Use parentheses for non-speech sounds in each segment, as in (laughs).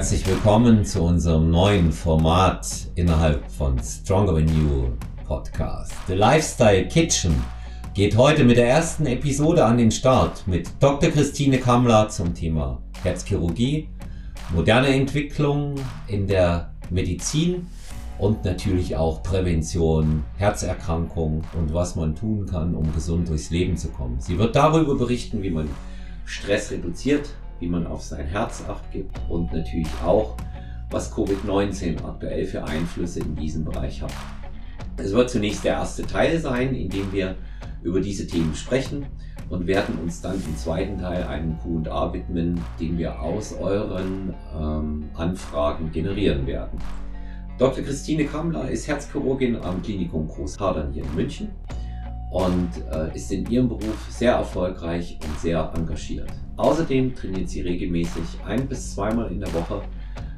Herzlich willkommen zu unserem neuen Format innerhalb von Stronger Than You Podcast. The Lifestyle Kitchen geht heute mit der ersten Episode an den Start mit Dr. Christine Kammler zum Thema Herzchirurgie, moderne Entwicklung in der Medizin und natürlich auch Prävention, Herzerkrankungen und was man tun kann, um gesund durchs Leben zu kommen. Sie wird darüber berichten, wie man Stress reduziert, wie man auf sein Herz acht gibt und natürlich auch, was Covid-19 aktuell für Einflüsse in diesem Bereich hat. Es wird zunächst der erste Teil sein, in dem wir über diese Themen sprechen und werden uns dann im zweiten Teil einem Q&A widmen, den wir aus euren ähm, Anfragen generieren werden. Dr. Christine Kammler ist Herzchirurgin am Klinikum Großhadern hier in München und äh, ist in ihrem Beruf sehr erfolgreich und sehr engagiert. Außerdem trainiert sie regelmäßig ein bis zweimal in der Woche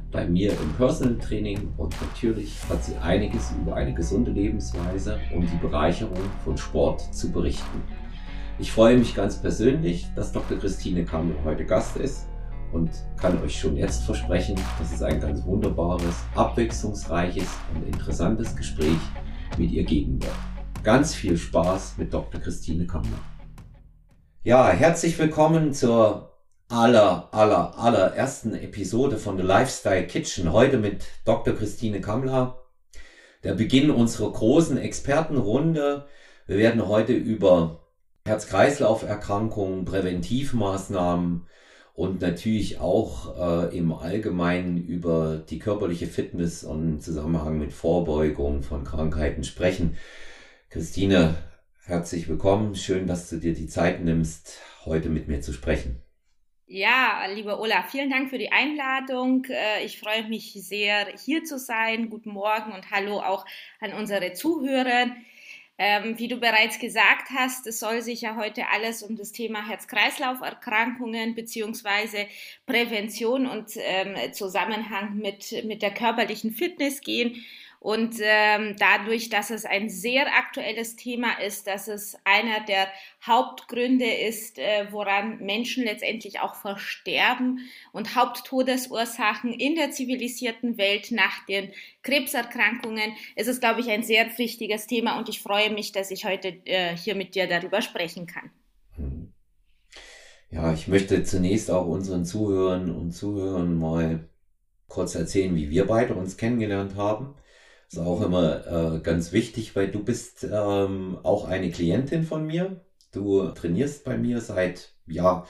bei mir im Personal Training und natürlich hat sie einiges über eine gesunde Lebensweise und die Bereicherung von Sport zu berichten. Ich freue mich ganz persönlich, dass Dr. Christine Kammler heute Gast ist und kann euch schon jetzt versprechen, dass es ein ganz wunderbares, abwechslungsreiches und interessantes Gespräch mit ihr geben wird. Ganz viel Spaß mit Dr. Christine Kammler. Ja, herzlich willkommen zur aller, aller, allerersten Episode von The Lifestyle Kitchen. Heute mit Dr. Christine Kammler. Der Beginn unserer großen Expertenrunde. Wir werden heute über Herz-Kreislauf-Erkrankungen, Präventivmaßnahmen, und natürlich auch äh, im Allgemeinen über die körperliche Fitness und Zusammenhang mit Vorbeugung von Krankheiten sprechen. Christine, herzlich willkommen. Schön, dass du dir die Zeit nimmst, heute mit mir zu sprechen. Ja, lieber Ola, vielen Dank für die Einladung. Äh, ich freue mich sehr, hier zu sein. Guten Morgen und hallo auch an unsere Zuhörer. Ähm, wie du bereits gesagt hast, es soll sich ja heute alles um das Thema Herz-Kreislauf-Erkrankungen beziehungsweise Prävention und ähm, Zusammenhang mit, mit der körperlichen Fitness gehen. Und ähm, dadurch, dass es ein sehr aktuelles Thema ist, dass es einer der Hauptgründe ist, äh, woran Menschen letztendlich auch versterben und Haupttodesursachen in der zivilisierten Welt nach den Krebserkrankungen, ist es, glaube ich, ein sehr wichtiges Thema und ich freue mich, dass ich heute äh, hier mit dir darüber sprechen kann. Ja, ich möchte zunächst auch unseren Zuhörern und Zuhörern mal kurz erzählen, wie wir beide uns kennengelernt haben. Das ist auch immer äh, ganz wichtig, weil du bist ähm, auch eine Klientin von mir. Du trainierst bei mir seit, ja,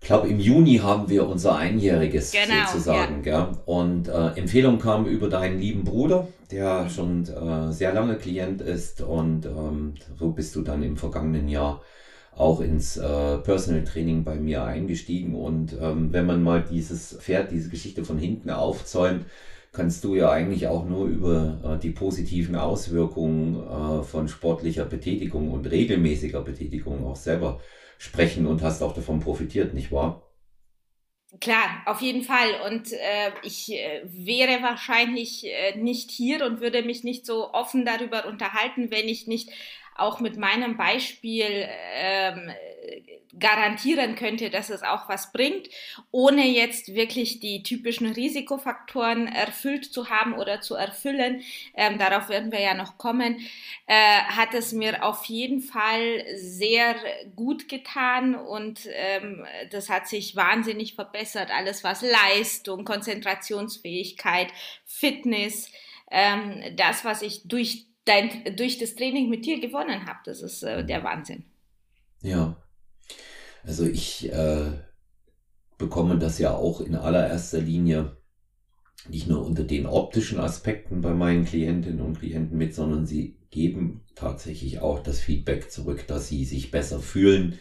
ich glaube, im Juni haben wir unser Einjähriges genau, sozusagen. Ja. Gell? Und äh, Empfehlung kam über deinen lieben Bruder, der schon äh, sehr lange Klient ist. Und ähm, so bist du dann im vergangenen Jahr auch ins äh, Personal Training bei mir eingestiegen. Und ähm, wenn man mal dieses Pferd, diese Geschichte von hinten aufzäumt, kannst du ja eigentlich auch nur über äh, die positiven Auswirkungen äh, von sportlicher Betätigung und regelmäßiger Betätigung auch selber sprechen und hast auch davon profitiert, nicht wahr? Klar, auf jeden Fall. Und äh, ich äh, wäre wahrscheinlich äh, nicht hier und würde mich nicht so offen darüber unterhalten, wenn ich nicht auch mit meinem Beispiel ähm, garantieren könnte, dass es auch was bringt, ohne jetzt wirklich die typischen Risikofaktoren erfüllt zu haben oder zu erfüllen, ähm, darauf werden wir ja noch kommen, äh, hat es mir auf jeden Fall sehr gut getan und ähm, das hat sich wahnsinnig verbessert. Alles was Leistung, Konzentrationsfähigkeit, Fitness, ähm, das, was ich durch dein, durch das Training mit dir gewonnen habe. Das ist äh, der Wahnsinn. Ja. Also ich äh, bekomme das ja auch in allererster Linie nicht nur unter den optischen Aspekten bei meinen Klientinnen und Klienten mit, sondern sie geben tatsächlich auch das Feedback zurück, dass sie sich besser fühlen,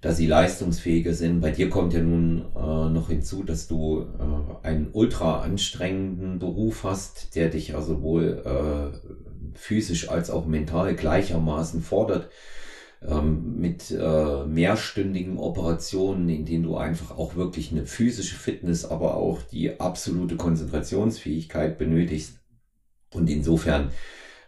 dass sie leistungsfähiger sind. Bei dir kommt ja nun äh, noch hinzu, dass du äh, einen ultra anstrengenden Beruf hast, der dich also wohl äh, physisch als auch mental gleichermaßen fordert, ähm, mit äh, mehrstündigen Operationen, in denen du einfach auch wirklich eine physische Fitness, aber auch die absolute Konzentrationsfähigkeit benötigst. Und insofern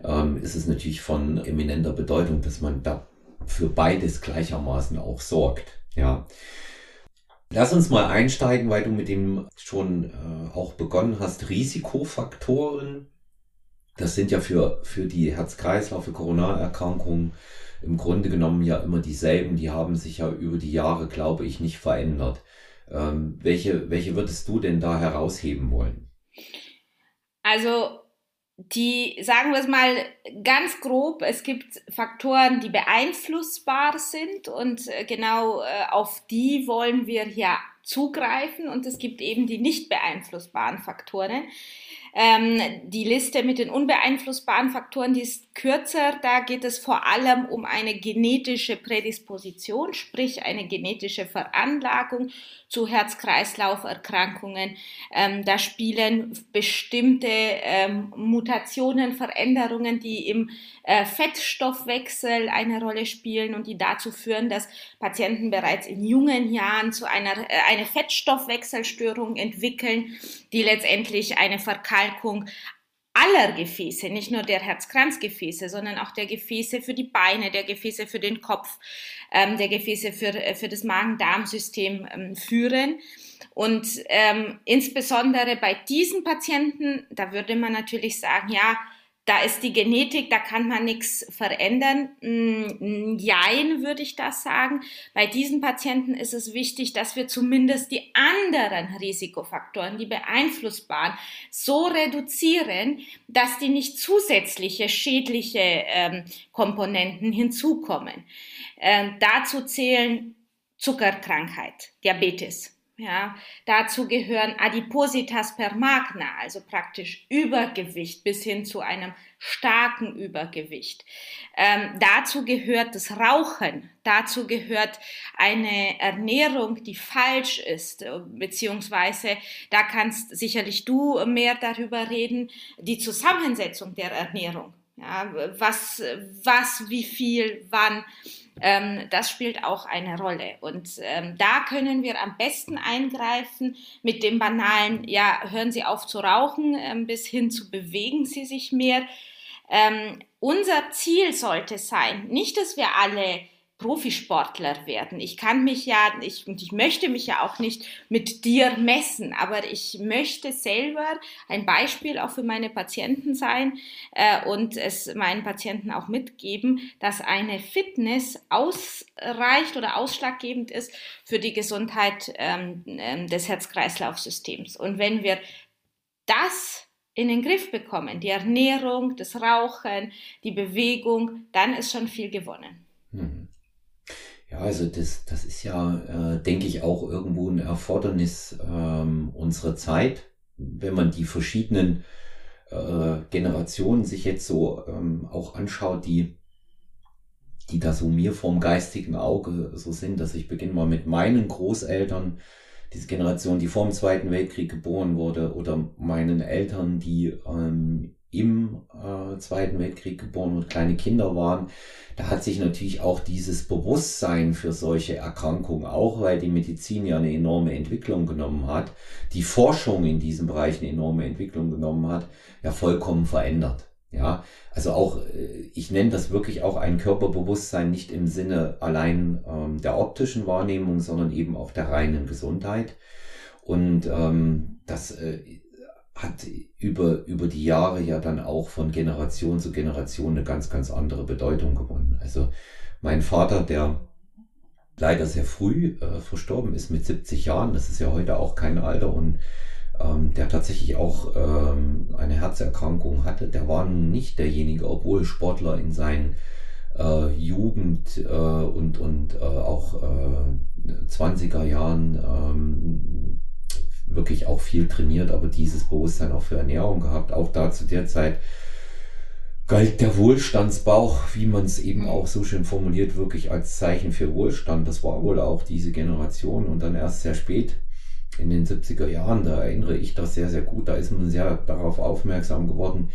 ähm, ist es natürlich von eminenter Bedeutung, dass man da für beides gleichermaßen auch sorgt. Ja. Lass uns mal einsteigen, weil du mit dem schon äh, auch begonnen hast. Risikofaktoren, das sind ja für, für die Herz-Kreislauf, für Corona-Erkrankungen im Grunde genommen ja immer dieselben. Die haben sich ja über die Jahre, glaube ich, nicht verändert. Ähm, welche, welche würdest du denn da herausheben wollen? Also die, sagen wir es mal ganz grob, es gibt Faktoren, die beeinflussbar sind und äh, genau äh, auf die wollen wir hier zugreifen und es gibt eben die nicht beeinflussbaren Faktoren. Ähm, die Liste mit den unbeeinflussbaren Faktoren, die ist kürzer. Da geht es vor allem um eine genetische Prädisposition, sprich eine genetische Veranlagung zu Herz-Kreislauf-Erkrankungen. Ähm, da spielen bestimmte ähm, Mutationen, Veränderungen, die im äh, Fettstoffwechsel eine Rolle spielen und die dazu führen, dass Patienten bereits in jungen Jahren zu einer äh, eine Fettstoffwechselstörung entwickeln, die letztendlich eine Verkalkung aller Gefäße, nicht nur der Herzkranzgefäße, sondern auch der Gefäße für die Beine, der Gefäße für den Kopf, ähm, der Gefäße für, äh, für das Magen-Darm-System ähm, führen. Und ähm, insbesondere bei diesen Patienten, da würde man natürlich sagen, ja, da ist die Genetik, da kann man nichts verändern. Mm, jein, würde ich das sagen. Bei diesen Patienten ist es wichtig, dass wir zumindest die anderen Risikofaktoren, die beeinflussbaren, so reduzieren, dass die nicht zusätzliche schädliche ähm, Komponenten hinzukommen. Ähm, dazu zählen Zuckerkrankheit, Diabetes, ja, dazu gehören Adipositas per magna, also praktisch Übergewicht bis hin zu einem starken Übergewicht. Ähm, dazu gehört das Rauchen, dazu gehört eine Ernährung, die falsch ist, beziehungsweise da kannst sicherlich du mehr darüber reden, die Zusammensetzung der Ernährung. Ja, was, was, wie viel, wann, ähm, das spielt auch eine Rolle. Und ähm, da können wir am besten eingreifen mit dem banalen, ja, hören Sie auf zu rauchen, ähm, bis hin zu bewegen Sie sich mehr. Ähm, unser Ziel sollte sein, nicht, dass wir alle Profisportler werden. Ich kann mich ja, ich, und ich möchte mich ja auch nicht mit dir messen, aber ich möchte selber ein Beispiel auch für meine Patienten sein äh, und es meinen Patienten auch mitgeben, dass eine Fitness ausreicht oder ausschlaggebend ist für die Gesundheit ähm, ähm des Herz-Kreislauf-Systems. Und wenn wir das in den Griff bekommen, die Ernährung, das Rauchen, die Bewegung, dann ist schon viel gewonnen. Mhm. Ja, also das, das ist ja, äh, denke ich, auch irgendwo ein Erfordernis ähm, unserer Zeit, wenn man die verschiedenen äh, Generationen sich jetzt so ähm, auch anschaut, die, die da so mir vorm geistigen Auge so sind, dass ich beginne mal mit meinen Großeltern, diese Generation, die vor dem Zweiten Weltkrieg geboren wurde, oder meinen Eltern, die ähm, im äh, Zweiten Weltkrieg geboren und kleine Kinder waren, da hat sich natürlich auch dieses Bewusstsein für solche Erkrankungen, auch weil die Medizin ja eine enorme Entwicklung genommen hat, die Forschung in diesem Bereich eine enorme Entwicklung genommen hat, ja vollkommen verändert. Ja, also auch, äh, ich nenne das wirklich auch ein Körperbewusstsein nicht im Sinne allein ähm, der optischen Wahrnehmung, sondern eben auch der reinen Gesundheit. Und ähm, das äh, hat über, über die Jahre ja dann auch von Generation zu Generation eine ganz, ganz andere Bedeutung gewonnen. Also mein Vater, der leider sehr früh äh, verstorben ist mit 70 Jahren, das ist ja heute auch kein Alter und ähm, der tatsächlich auch ähm, eine Herzerkrankung hatte, der war nicht derjenige, obwohl Sportler in seinen äh, Jugend äh, und, und äh, auch äh, 20er Jahren ähm, wirklich auch viel trainiert, aber dieses Bewusstsein auch für Ernährung gehabt. Auch da zu der Zeit galt der Wohlstandsbauch, wie man es eben auch so schön formuliert, wirklich als Zeichen für Wohlstand. Das war wohl auch diese Generation und dann erst sehr spät in den 70er Jahren, da erinnere ich das sehr, sehr gut, da ist man sehr darauf aufmerksam geworden,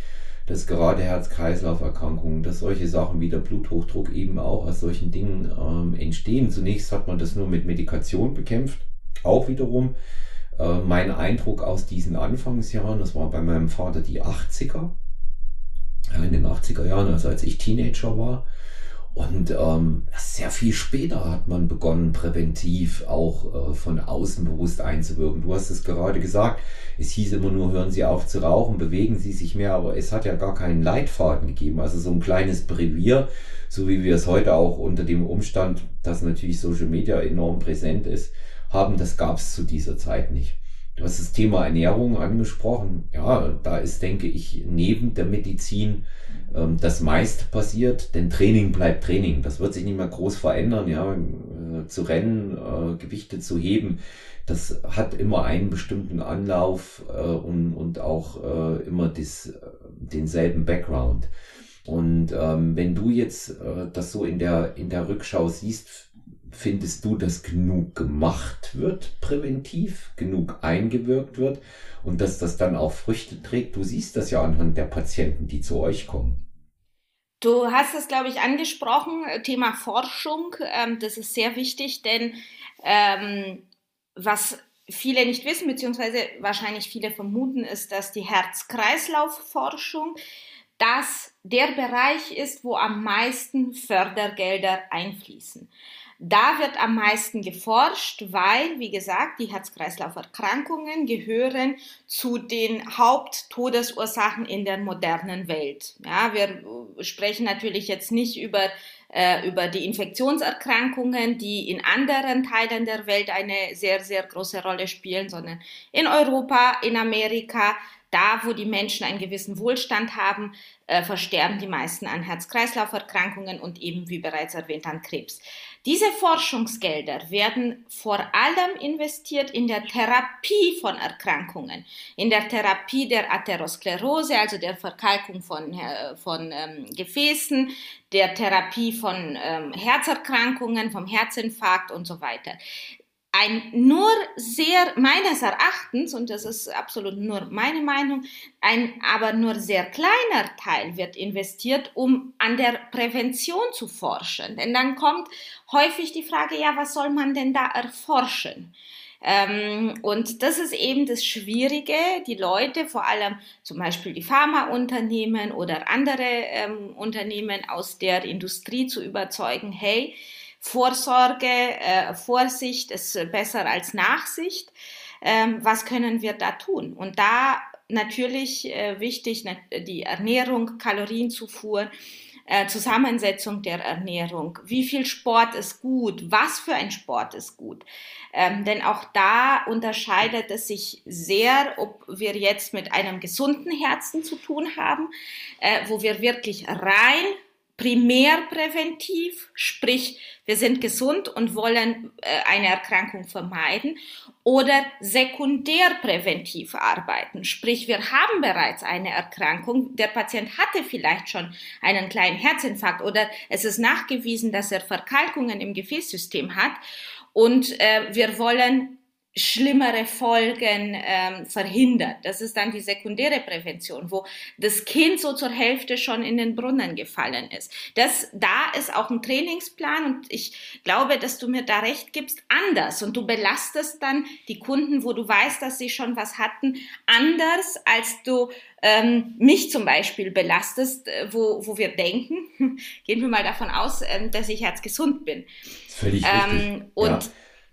dass gerade Herz-Kreislauf-Erkrankungen, dass solche Sachen wie der Bluthochdruck eben auch aus solchen Dingen ähm, entstehen. Zunächst hat man das nur mit Medikation bekämpft, auch wiederum äh, mein Eindruck aus diesen Anfangsjahren, das war bei meinem Vater die 80er, in den 80er Jahren, also als ich Teenager war. Und ähm, sehr viel später hat man begonnen, präventiv auch äh, von außen bewusst einzuwirken. Du hast es gerade gesagt, es hieß immer nur, hören Sie auf zu rauchen, bewegen Sie sich mehr, aber es hat ja gar keinen Leitfaden gegeben. Also so ein kleines Brevier, so wie wir es heute auch unter dem Umstand, dass natürlich Social Media enorm präsent ist, haben, das gab es zu dieser Zeit nicht. Du hast das Thema Ernährung angesprochen. Ja, da ist, denke ich, neben der Medizin ähm, das meiste passiert, denn Training bleibt Training. Das wird sich nicht mehr groß verändern, ja, äh, zu rennen, äh, Gewichte zu heben. Das hat immer einen bestimmten Anlauf äh, und, und auch äh, immer dis, äh, denselben Background. Und ähm, wenn du jetzt äh, das so in der, in der Rückschau siehst, Findest du, dass genug gemacht wird präventiv, genug eingewirkt wird und dass das dann auch Früchte trägt? Du siehst das ja anhand der Patienten, die zu euch kommen. Du hast es, glaube ich, angesprochen, Thema Forschung. Ähm, das ist sehr wichtig, denn ähm, was viele nicht wissen, beziehungsweise wahrscheinlich viele vermuten, ist, dass die Herz-Kreislauf-Forschung das der Bereich ist, wo am meisten Fördergelder einfließen. Da wird am meisten geforscht, weil, wie gesagt, die Herz-Kreislauf-Erkrankungen gehören zu den Haupttodesursachen in der modernen Welt. Ja, wir sprechen natürlich jetzt nicht über äh, über die Infektionserkrankungen, die in anderen Teilen der Welt eine sehr, sehr große Rolle spielen, sondern in Europa, in Amerika, da, wo die Menschen einen gewissen Wohlstand haben, äh, versterben die meisten an Herz-Kreislauf-Erkrankungen und eben, wie bereits erwähnt, an Krebs. Diese Forschungsgelder werden vor allem investiert in der Therapie von Erkrankungen, in der Therapie der Atherosklerose, also der Verkalkung von, äh, von ähm, Gefäßen, der Therapie von ähm, Herzerkrankungen, vom Herzinfarkt und so weiter ein nur sehr, meines Erachtens, und das ist absolut nur meine Meinung, ein aber nur sehr kleiner Teil wird investiert, um an der Prävention zu forschen. Denn dann kommt häufig die Frage, ja, was soll man denn da erforschen? Ähm, und das ist eben das Schwierige, die Leute, vor allem zum Beispiel die Pharmaunternehmen oder andere ähm, Unternehmen aus der Industrie zu überzeugen, hey, Vorsorge, äh, Vorsicht ist besser als Nachsicht. Ähm, was können wir da tun? Und da natürlich äh, wichtig die Ernährung, Kalorienzufuhr, äh, Zusammensetzung der Ernährung, wie viel Sport ist gut, was für ein Sport ist gut. Ähm, denn auch da unterscheidet es sich sehr, ob wir jetzt mit einem gesunden Herzen zu tun haben, äh, wo wir wirklich rein primärpräventiv, sprich wir sind gesund und wollen äh, eine Erkrankung vermeiden, oder sekundärpräventiv arbeiten, sprich wir haben bereits eine Erkrankung, der Patient hatte vielleicht schon einen kleinen Herzinfarkt oder es ist nachgewiesen, dass er Verkalkungen im Gefäßsystem hat und äh, wir wollen schlimmere Folgen ähm, verhindert. Das ist dann die sekundäre Prävention, wo das Kind so zur Hälfte schon in den Brunnen gefallen ist. Das, da ist auch ein Trainingsplan und ich glaube, dass du mir da recht gibst, anders und du belastest dann die Kunden, wo du weißt, dass sie schon was hatten, anders als du ähm, mich zum Beispiel belastest, äh, wo, wo wir denken, (laughs) gehen wir mal davon aus, ähm, dass ich herzgesund bin. Völlig ähm, richtig. Und ja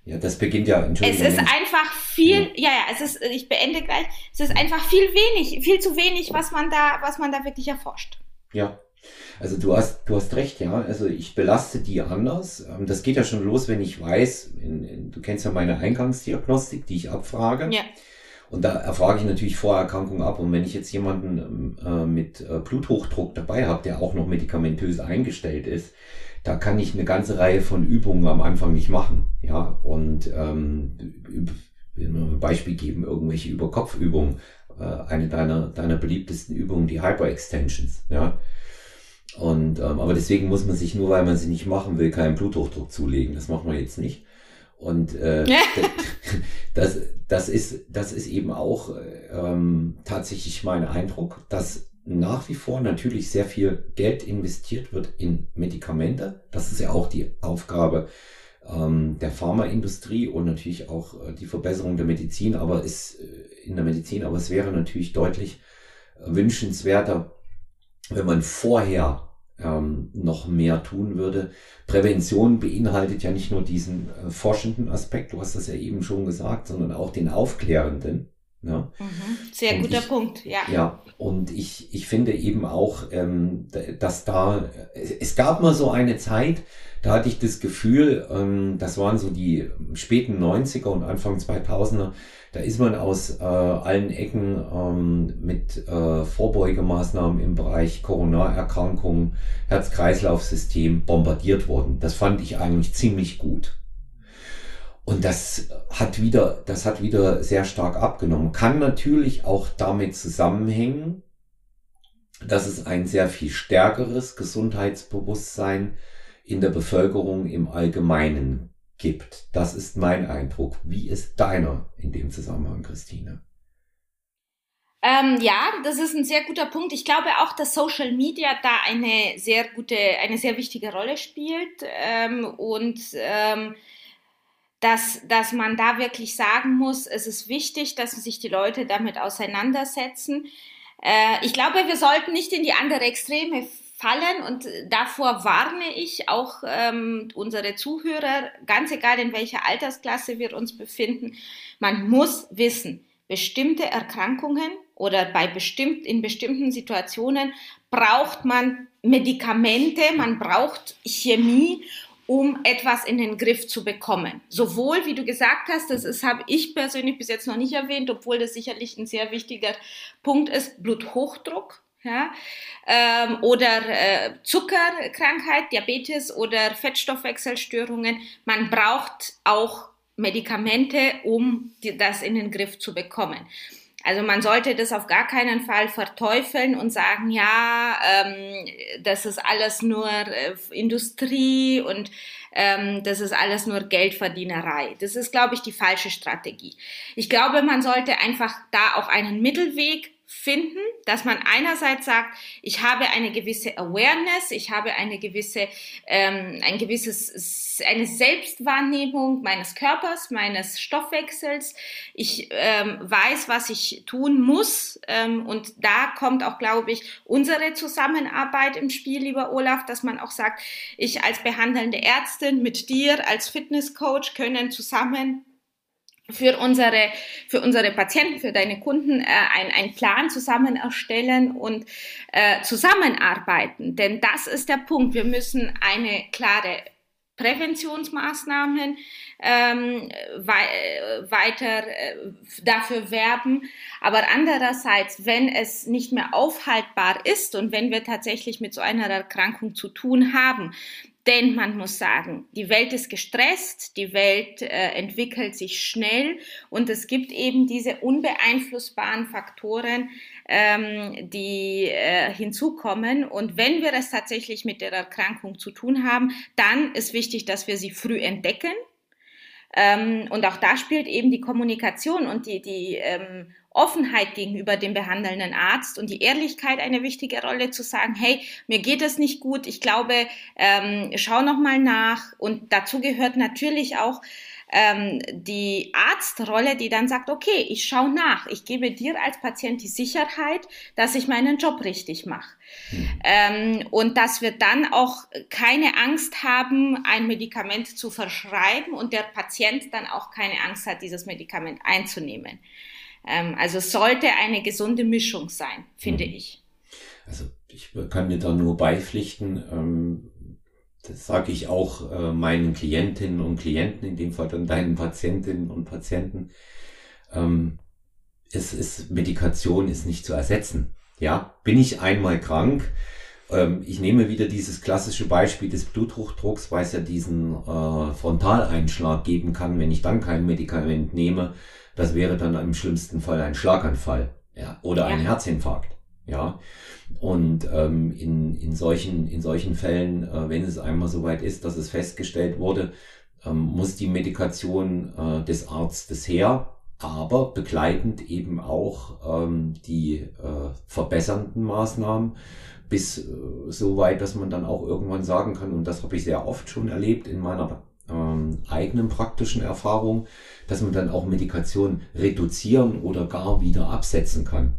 ja, das beginnt ja. Es ist einfach viel, ja. ja, ja, es ist, ich beende gleich, es ist einfach viel wenig, viel zu wenig, was man da, was man da wirklich erforscht. Ja. Also du hast, du hast recht, ja. Also ich belaste die anders. Ähm, das geht ja schon los, wenn ich weiß, in, in, du kennst ja meine Eingangsdiagnostik, die ich abfrage. Ja. Und da erfrage ich natürlich Vorerkrankungen ab. Und wenn ich jetzt jemanden äh, mit äh, Bluthochdruck dabei habe, der auch noch medikamentös eingestellt ist, da kann ich eine ganze Reihe von Übungen am Anfang nicht machen. Ja, und ähm, will ein Beispiel geben, irgendwelche Überkopfübungen. Äh, eine deiner, deiner beliebtesten Übungen, die Hyperextensions. Ja. Und, ähm, aber deswegen muss man sich nur, weil man sie nicht machen will, keinen Bluthochdruck zulegen. Das macht man jetzt nicht. Und äh, (laughs) das, das, ist, das ist eben auch ähm, tatsächlich mein Eindruck, dass nach wie vor natürlich sehr viel Geld investiert wird in Medikamente. Das ist ja auch die Aufgabe ähm, der Pharmaindustrie und natürlich auch äh, die Verbesserung der Medizin, aber ist äh, in der Medizin, aber es wäre natürlich deutlich äh, wünschenswerter, wenn man vorher ähm, noch mehr tun würde. Prävention beinhaltet ja nicht nur diesen äh, forschenden Aspekt, du hast das ja eben schon gesagt, sondern auch den aufklärenden. Ja. Mhm. Sehr und guter ich, Punkt, ja. Ja, und ich, ich finde eben auch, ähm, dass da, es gab mal so eine Zeit, da hatte ich das Gefühl, ähm, das waren so die späten 90er und Anfang 2000er, da ist man aus äh, allen Ecken ähm, mit äh, Vorbeugemaßnahmen im Bereich Corona-Erkrankungen, Herz-Kreislauf-System bombardiert worden. Das fand ich eigentlich ziemlich gut. Und das hat wieder, das hat wieder sehr stark abgenommen. Kann natürlich auch damit zusammenhängen, dass es ein sehr viel stärkeres Gesundheitsbewusstsein in der Bevölkerung im Allgemeinen gibt. Das ist mein Eindruck. Wie ist deiner in dem Zusammenhang, Christine? Ähm, ja, das ist ein sehr guter Punkt. Ich glaube auch, dass Social Media da eine sehr gute, eine sehr wichtige Rolle spielt ähm, und ähm, dass, dass man da wirklich sagen muss, es ist wichtig, dass sich die Leute damit auseinandersetzen. Äh, ich glaube, wir sollten nicht in die andere Extreme fallen und davor warne ich auch ähm, unsere Zuhörer, ganz egal in welcher Altersklasse wir uns befinden, man muss wissen, bestimmte Erkrankungen oder bei bestimmt, in bestimmten Situationen braucht man Medikamente, man braucht Chemie um etwas in den Griff zu bekommen. Sowohl, wie du gesagt hast, das habe ich persönlich bis jetzt noch nicht erwähnt, obwohl das sicherlich ein sehr wichtiger Punkt ist, Bluthochdruck. Ja, ähm, oder äh, Zuckerkrankheit, Diabetes oder Fettstoffwechselstörungen. Man braucht auch Medikamente, um die, das in den Griff zu bekommen. Also man sollte das auf gar keinen Fall verteufeln und sagen, ja, ähm, das ist alles nur äh, Industrie und ähm, das ist alles nur Geldverdienerei. Das ist, glaube ich, die falsche Strategie. Ich glaube, man sollte einfach da auch einen Mittelweg finden, dass man einerseits sagt, ich habe eine gewisse Awareness, ich habe eine gewisse, ähm, ein gewisses, eine Selbstwahrnehmung meines Körpers, meines Stoffwechsels. Ich ähm, weiß, was ich tun muss. Ähm, und da kommt auch, glaube ich, unsere Zusammenarbeit im Spiel, lieber Olaf, dass man auch sagt, ich als behandelnde Ärztin mit dir als Fitnesscoach können zusammen für unsere, für unsere Patienten, für deine Kunden äh, ein, einen Plan zusammen erstellen und äh, zusammenarbeiten. Denn das ist der Punkt. Wir müssen eine klare Präventionsmaßnahmen ähm, wei weiter äh, dafür werben. Aber andererseits, wenn es nicht mehr aufhaltbar ist und wenn wir tatsächlich mit so einer Erkrankung zu tun haben, denn man muss sagen, die Welt ist gestresst, die Welt äh, entwickelt sich schnell und es gibt eben diese unbeeinflussbaren Faktoren, ähm, die äh, hinzukommen. Und wenn wir es tatsächlich mit der Erkrankung zu tun haben, dann ist wichtig, dass wir sie früh entdecken. Ähm, und auch da spielt eben die Kommunikation und die, die ähm, Offenheit gegenüber dem behandelnden Arzt und die Ehrlichkeit eine wichtige Rolle zu sagen, hey, mir geht es nicht gut, ich glaube, ähm, schau noch mal nach. Und dazu gehört natürlich auch ähm, die Arztrolle, die dann sagt, okay, ich schaue nach, ich gebe dir als Patient die Sicherheit, dass ich meinen Job richtig mache. Mhm. Ähm, und dass wir dann auch keine Angst haben, ein Medikament zu verschreiben und der Patient dann auch keine Angst hat, dieses Medikament einzunehmen. Ähm, also es sollte eine gesunde Mischung sein, finde mhm. ich. Also ich kann dir da nur beipflichten. Ähm, das sage ich auch äh, meinen Klientinnen und Klienten, in dem Fall dann deinen Patientinnen und Patienten. Ähm, es ist, Medikation ist nicht zu ersetzen. Ja, bin ich einmal krank, ähm, ich nehme wieder dieses klassische Beispiel des Bluthochdrucks, weil es ja diesen äh, Frontaleinschlag geben kann, wenn ich dann kein Medikament nehme. Das wäre dann im schlimmsten Fall ein Schlaganfall ja, oder ja. ein Herzinfarkt. Ja, und ähm, in, in, solchen, in solchen Fällen, äh, wenn es einmal so weit ist, dass es festgestellt wurde, ähm, muss die Medikation äh, des Arztes her, aber begleitend eben auch ähm, die äh, verbessernden Maßnahmen bis äh, so weit, dass man dann auch irgendwann sagen kann, und das habe ich sehr oft schon erlebt in meiner ähm, eigenen praktischen Erfahrung, dass man dann auch Medikation reduzieren oder gar wieder absetzen kann.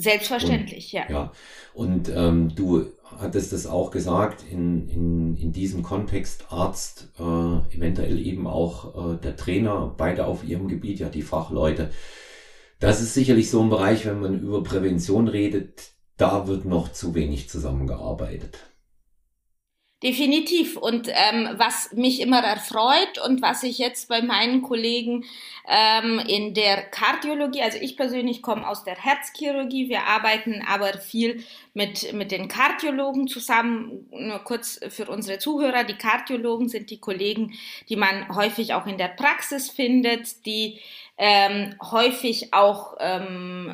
Selbstverständlich, und, ja. ja. Und ähm, du hattest es auch gesagt, in, in, in diesem Kontext Arzt, äh, eventuell eben auch äh, der Trainer, beide auf ihrem Gebiet, ja die Fachleute. Das ist sicherlich so ein Bereich, wenn man über Prävention redet, da wird noch zu wenig zusammengearbeitet. Definitiv. Und ähm, was mich immer erfreut und was ich jetzt bei meinen Kollegen ähm, in der Kardiologie, also ich persönlich komme aus der Herzchirurgie, wir arbeiten aber viel mit, mit den Kardiologen zusammen. Nur kurz für unsere Zuhörer, die Kardiologen sind die Kollegen, die man häufig auch in der Praxis findet, die ähm, häufig auch ähm,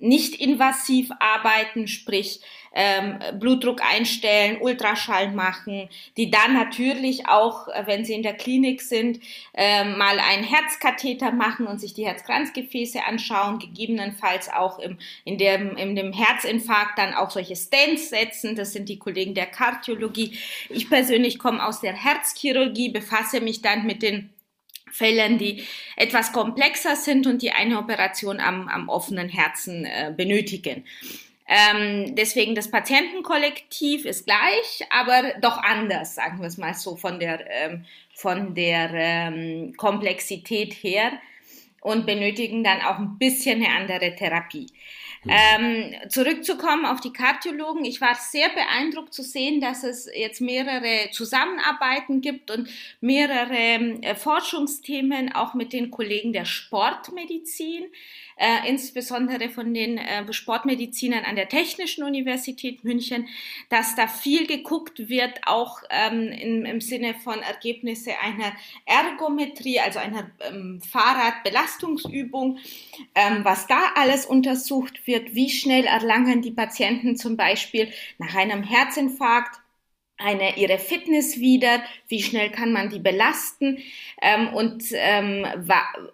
nicht invasiv arbeiten, sprich ähm, Blutdruck einstellen, Ultraschall machen, die dann natürlich auch, wenn sie in der Klinik sind, ähm, mal einen Herzkatheter machen und sich die Herzkranzgefäße anschauen, gegebenenfalls auch im, in, dem, in dem Herzinfarkt dann auch solche Stents setzen. Das sind die Kollegen der Kardiologie. Ich persönlich komme aus der Herzchirurgie, befasse mich dann mit den Fällen, die etwas komplexer sind und die eine Operation am, am offenen Herzen äh, benötigen. Ähm, deswegen das Patientenkollektiv ist gleich, aber doch anders, sagen wir es mal so, von der, ähm, von der ähm, Komplexität her und benötigen dann auch ein bisschen eine andere Therapie. Mhm. Ähm, zurückzukommen auf die Kardiologen. Ich war sehr beeindruckt zu sehen, dass es jetzt mehrere Zusammenarbeiten gibt und mehrere äh, Forschungsthemen auch mit den Kollegen der Sportmedizin äh, insbesondere von den äh, Sportmedizinern an der Technischen Universität München, dass da viel geguckt wird, auch ähm, im, im Sinne von Ergebnisse einer Ergometrie, also einer ähm, Fahrradbelastungsübung, ähm, was da alles untersucht wird, wie schnell erlangen die Patienten zum Beispiel nach einem Herzinfarkt eine, ihre Fitness wieder, wie schnell kann man die belasten ähm, und ähm,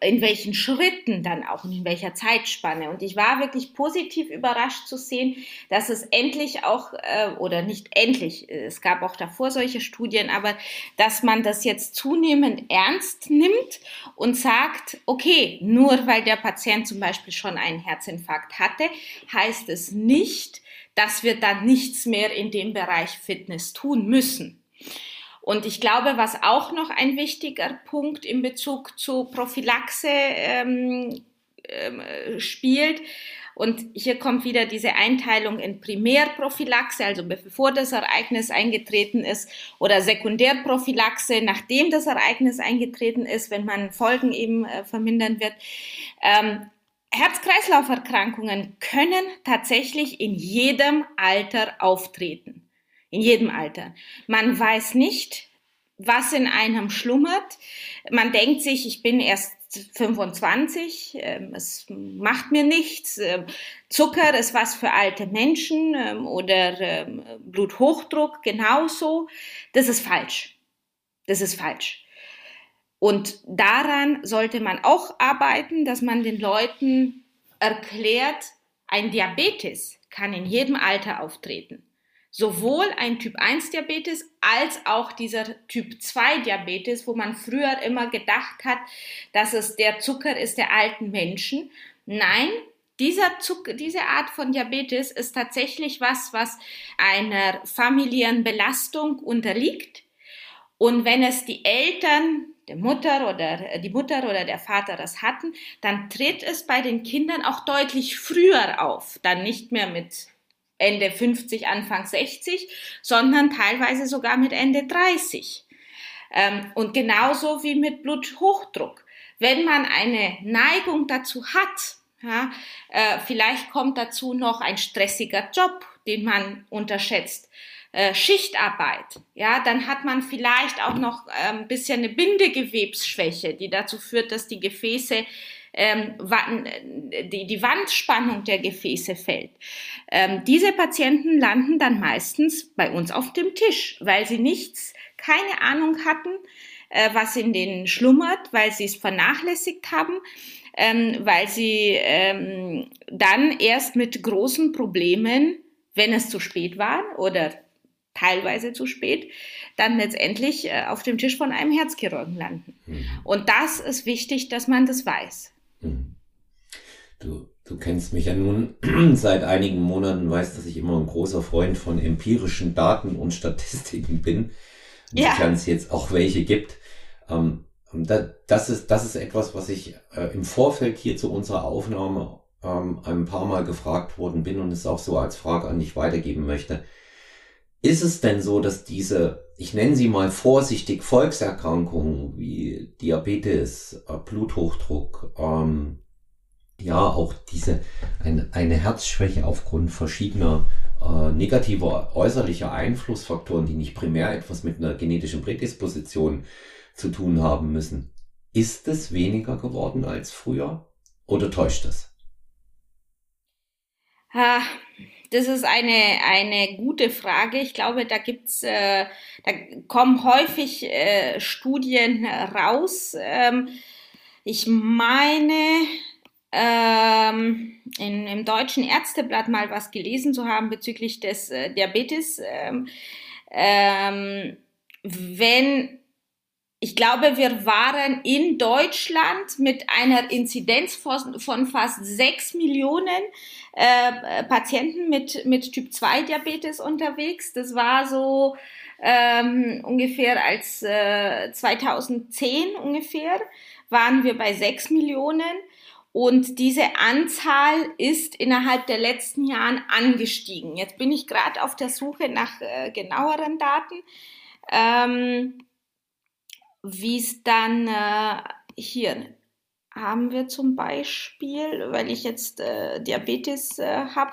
in welchen Schritten dann auch und in welcher Zeitspanne. Und ich war wirklich positiv überrascht zu sehen, dass es endlich auch, äh, oder nicht endlich, es gab auch davor solche Studien, aber dass man das jetzt zunehmend ernst nimmt und sagt, okay, nur weil der Patient zum Beispiel schon einen Herzinfarkt hatte, heißt es nicht, dass wir dann nichts mehr in dem Bereich Fitness tun müssen. Und ich glaube, was auch noch ein wichtiger Punkt in Bezug zu Prophylaxe ähm, äh, spielt, und hier kommt wieder diese Einteilung in Primärprophylaxe, also bevor das Ereignis eingetreten ist, oder Sekundärprophylaxe, nachdem das Ereignis eingetreten ist, wenn man Folgen eben äh, vermindern wird. Ähm, Herz-Kreislauf-Erkrankungen können tatsächlich in jedem Alter auftreten. In jedem Alter. Man weiß nicht, was in einem schlummert. Man denkt sich, ich bin erst 25, ähm, es macht mir nichts. Ähm, Zucker ist was für alte Menschen ähm, oder Bluthochdruck genauso. Das ist falsch. Das ist falsch. Und daran sollte man auch arbeiten, dass man den Leuten erklärt, ein Diabetes kann in jedem Alter auftreten. Sowohl ein Typ 1 Diabetes als auch dieser Typ 2 Diabetes, wo man früher immer gedacht hat, dass es der Zucker ist der alten Menschen. Nein, dieser Zucker, diese Art von Diabetes ist tatsächlich was, was einer familiären Belastung unterliegt. Und wenn es die Eltern der Mutter oder äh, die Mutter oder der Vater das hatten, dann tritt es bei den Kindern auch deutlich früher auf. Dann nicht mehr mit Ende 50, Anfang 60, sondern teilweise sogar mit Ende 30. Ähm, und genauso wie mit Bluthochdruck. Wenn man eine Neigung dazu hat, ja, äh, vielleicht kommt dazu noch ein stressiger Job, den man unterschätzt äh, Schichtarbeit, ja, dann hat man vielleicht auch noch äh, ein bisschen eine Bindegewebsschwäche, die dazu führt, dass die Gefäße ähm, die, die Wandspannung der Gefäße fällt. Ähm, diese Patienten landen dann meistens bei uns auf dem Tisch, weil sie nichts, keine Ahnung hatten, äh, was in denen schlummert, weil sie es vernachlässigt haben, ähm, weil sie ähm, dann erst mit großen Problemen, wenn es zu spät war oder teilweise zu spät, dann letztendlich äh, auf dem Tisch von einem Herzchirurgen landen. Mhm. Und das ist wichtig, dass man das weiß. Mhm. Du du kennst mich ja nun (clears throat) seit einigen Monaten, weißt, dass ich immer ein großer Freund von empirischen Daten und Statistiken bin, insofern ja. es jetzt auch welche gibt. Ähm, das ist, das ist etwas, was ich äh, im Vorfeld hier zu unserer Aufnahme ähm, ein paar Mal gefragt worden bin und es auch so als Frage an dich weitergeben möchte. Ist es denn so, dass diese, ich nenne sie mal vorsichtig, Volkserkrankungen wie Diabetes, äh, Bluthochdruck, ähm, ja auch diese eine, eine Herzschwäche aufgrund verschiedener äh, negativer äußerlicher Einflussfaktoren, die nicht primär etwas mit einer genetischen Prädisposition zu tun haben müssen. Ist es weniger geworden als früher oder täuscht es? Das ist eine, eine gute Frage. Ich glaube, da gibt's, äh, da kommen häufig äh, Studien raus. Ähm, ich meine, ähm, in, im deutschen Ärzteblatt mal was gelesen zu haben bezüglich des äh, Diabetes. Ähm, ähm, wenn ich glaube, wir waren in Deutschland mit einer Inzidenz von, von fast sechs Millionen äh, Patienten mit, mit Typ 2 Diabetes unterwegs. Das war so ähm, ungefähr als äh, 2010 ungefähr waren wir bei sechs Millionen. Und diese Anzahl ist innerhalb der letzten Jahren angestiegen. Jetzt bin ich gerade auf der Suche nach äh, genaueren Daten. Ähm, Wie es dann äh, hier haben wir zum Beispiel, weil ich jetzt äh, Diabetes äh, habe.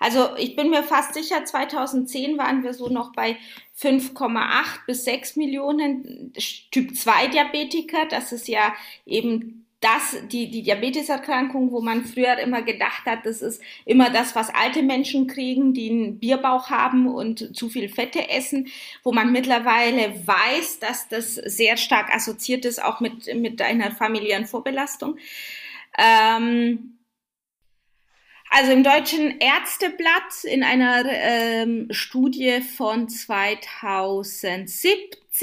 Also ich bin mir fast sicher, 2010 waren wir so noch bei 5,8 bis 6 Millionen Typ 2 Diabetiker. Das ist ja eben das, die, die Diabeteserkrankung, wo man früher immer gedacht hat, das ist immer das, was alte Menschen kriegen, die einen Bierbauch haben und zu viel Fette essen, wo man mittlerweile weiß, dass das sehr stark assoziiert ist, auch mit, mit einer familiären Vorbelastung. Ähm, also im Deutschen Ärzteblatt in einer ähm, Studie von 2017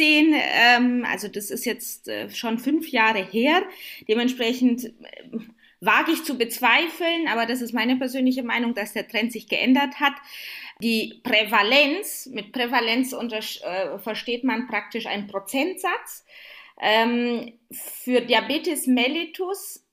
ähm, also das ist jetzt äh, schon fünf Jahre her. Dementsprechend äh, wage ich zu bezweifeln, aber das ist meine persönliche Meinung, dass der Trend sich geändert hat. Die Prävalenz, mit Prävalenz unter, äh, versteht man praktisch einen Prozentsatz. Ähm, für Diabetes mellitus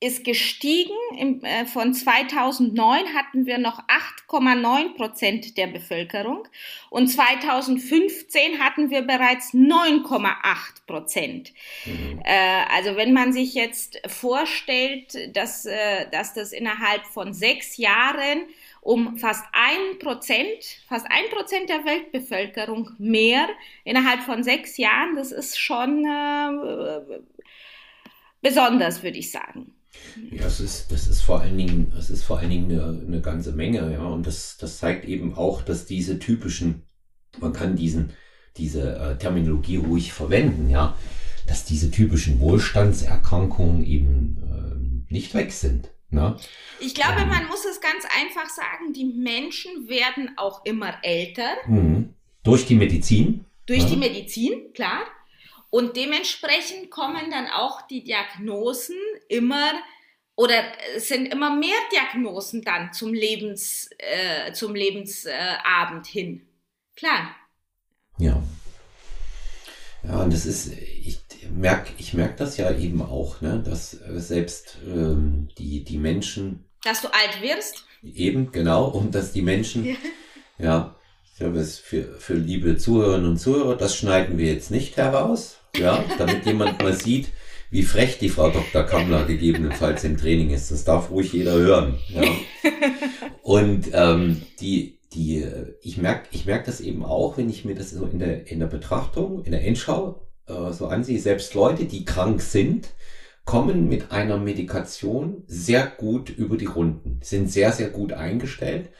ist gestiegen. Im, äh, von 2009 hatten wir noch 8,9 Prozent der Bevölkerung und 2015 hatten wir bereits 9,8 Prozent. Mhm. Äh, also wenn man sich jetzt vorstellt, dass, äh, dass das innerhalb von sechs Jahren um fast ein Prozent, fast ein Prozent der Weltbevölkerung mehr innerhalb von sechs Jahren, das ist schon äh, besonders, würde ich sagen. Ja, es ist, das ist vor allen Dingen, es ist vor allen Dingen eine, eine ganze Menge, ja. Und das, das zeigt eben auch, dass diese typischen, man kann diesen, diese äh, Terminologie ruhig verwenden, ja, dass diese typischen Wohlstandserkrankungen eben äh, nicht weg sind. Ne? Ich glaube, ähm, man muss es ganz einfach sagen, die Menschen werden auch immer älter. Mh. Durch die Medizin. Durch ja. die Medizin, klar. Und dementsprechend kommen dann auch die Diagnosen immer oder sind immer mehr Diagnosen dann zum Lebens äh, zum Lebensabend äh, hin. Klar. Ja. Ja, und das ist, ich merke ich merk das ja eben auch, ne, dass äh, selbst ähm, die, die Menschen. Dass du alt wirst? Eben, genau, und dass die Menschen, ja, es für, für liebe Zuhörerinnen und Zuhörer, das schneiden wir jetzt nicht heraus, ja, damit jemand mal sieht, wie frech die Frau Dr. Kammler gegebenenfalls im Training ist. Das darf ruhig jeder hören. Ja. Und ähm, die, die, ich merke ich merk das eben auch, wenn ich mir das so in der, in der Betrachtung, in der Endschau äh, so ansehe. Selbst Leute, die krank sind, kommen mit einer Medikation sehr gut über die Runden, sind sehr, sehr gut eingestellt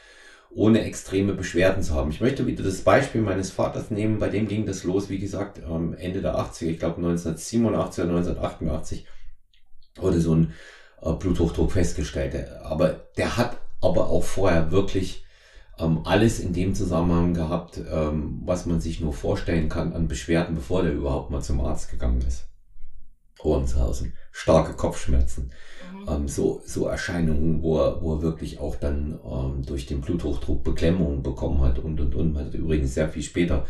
ohne extreme Beschwerden zu haben. Ich möchte wieder das Beispiel meines Vaters nehmen, bei dem ging das los, wie gesagt, Ende der 80er, ich glaube 1987 oder 1988 wurde so ein äh, Bluthochdruck festgestellt. Aber der hat aber auch vorher wirklich ähm, alles in dem Zusammenhang gehabt, ähm, was man sich nur vorstellen kann an Beschwerden, bevor der überhaupt mal zum Arzt gegangen ist. Ohrenshausen, starke Kopfschmerzen. Ähm, so, so Erscheinungen, wo er, wo er wirklich auch dann ähm, durch den Bluthochdruck Beklemmungen bekommen hat und und und. Man hat übrigens sehr viel später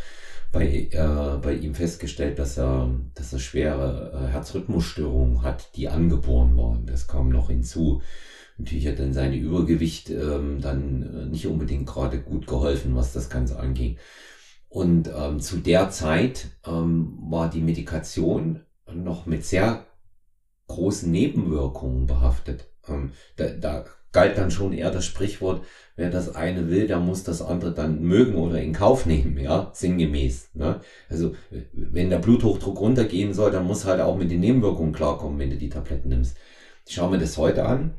bei, äh, bei ihm festgestellt, dass er, dass er schwere äh, Herzrhythmusstörungen hat, die angeboren waren. Das kam noch hinzu. Natürlich hat dann seine Übergewicht ähm, dann äh, nicht unbedingt gerade gut geholfen, was das Ganze anging. Und ähm, zu der Zeit ähm, war die Medikation noch mit sehr großen Nebenwirkungen behaftet. Ähm, da, da galt dann schon eher das Sprichwort, wer das eine will, der muss das andere dann mögen oder in Kauf nehmen, ja, sinngemäß. Ne? Also wenn der Bluthochdruck runtergehen soll, dann muss halt auch mit den Nebenwirkungen klarkommen, wenn du die Tabletten nimmst. Ich schaue mir das heute an.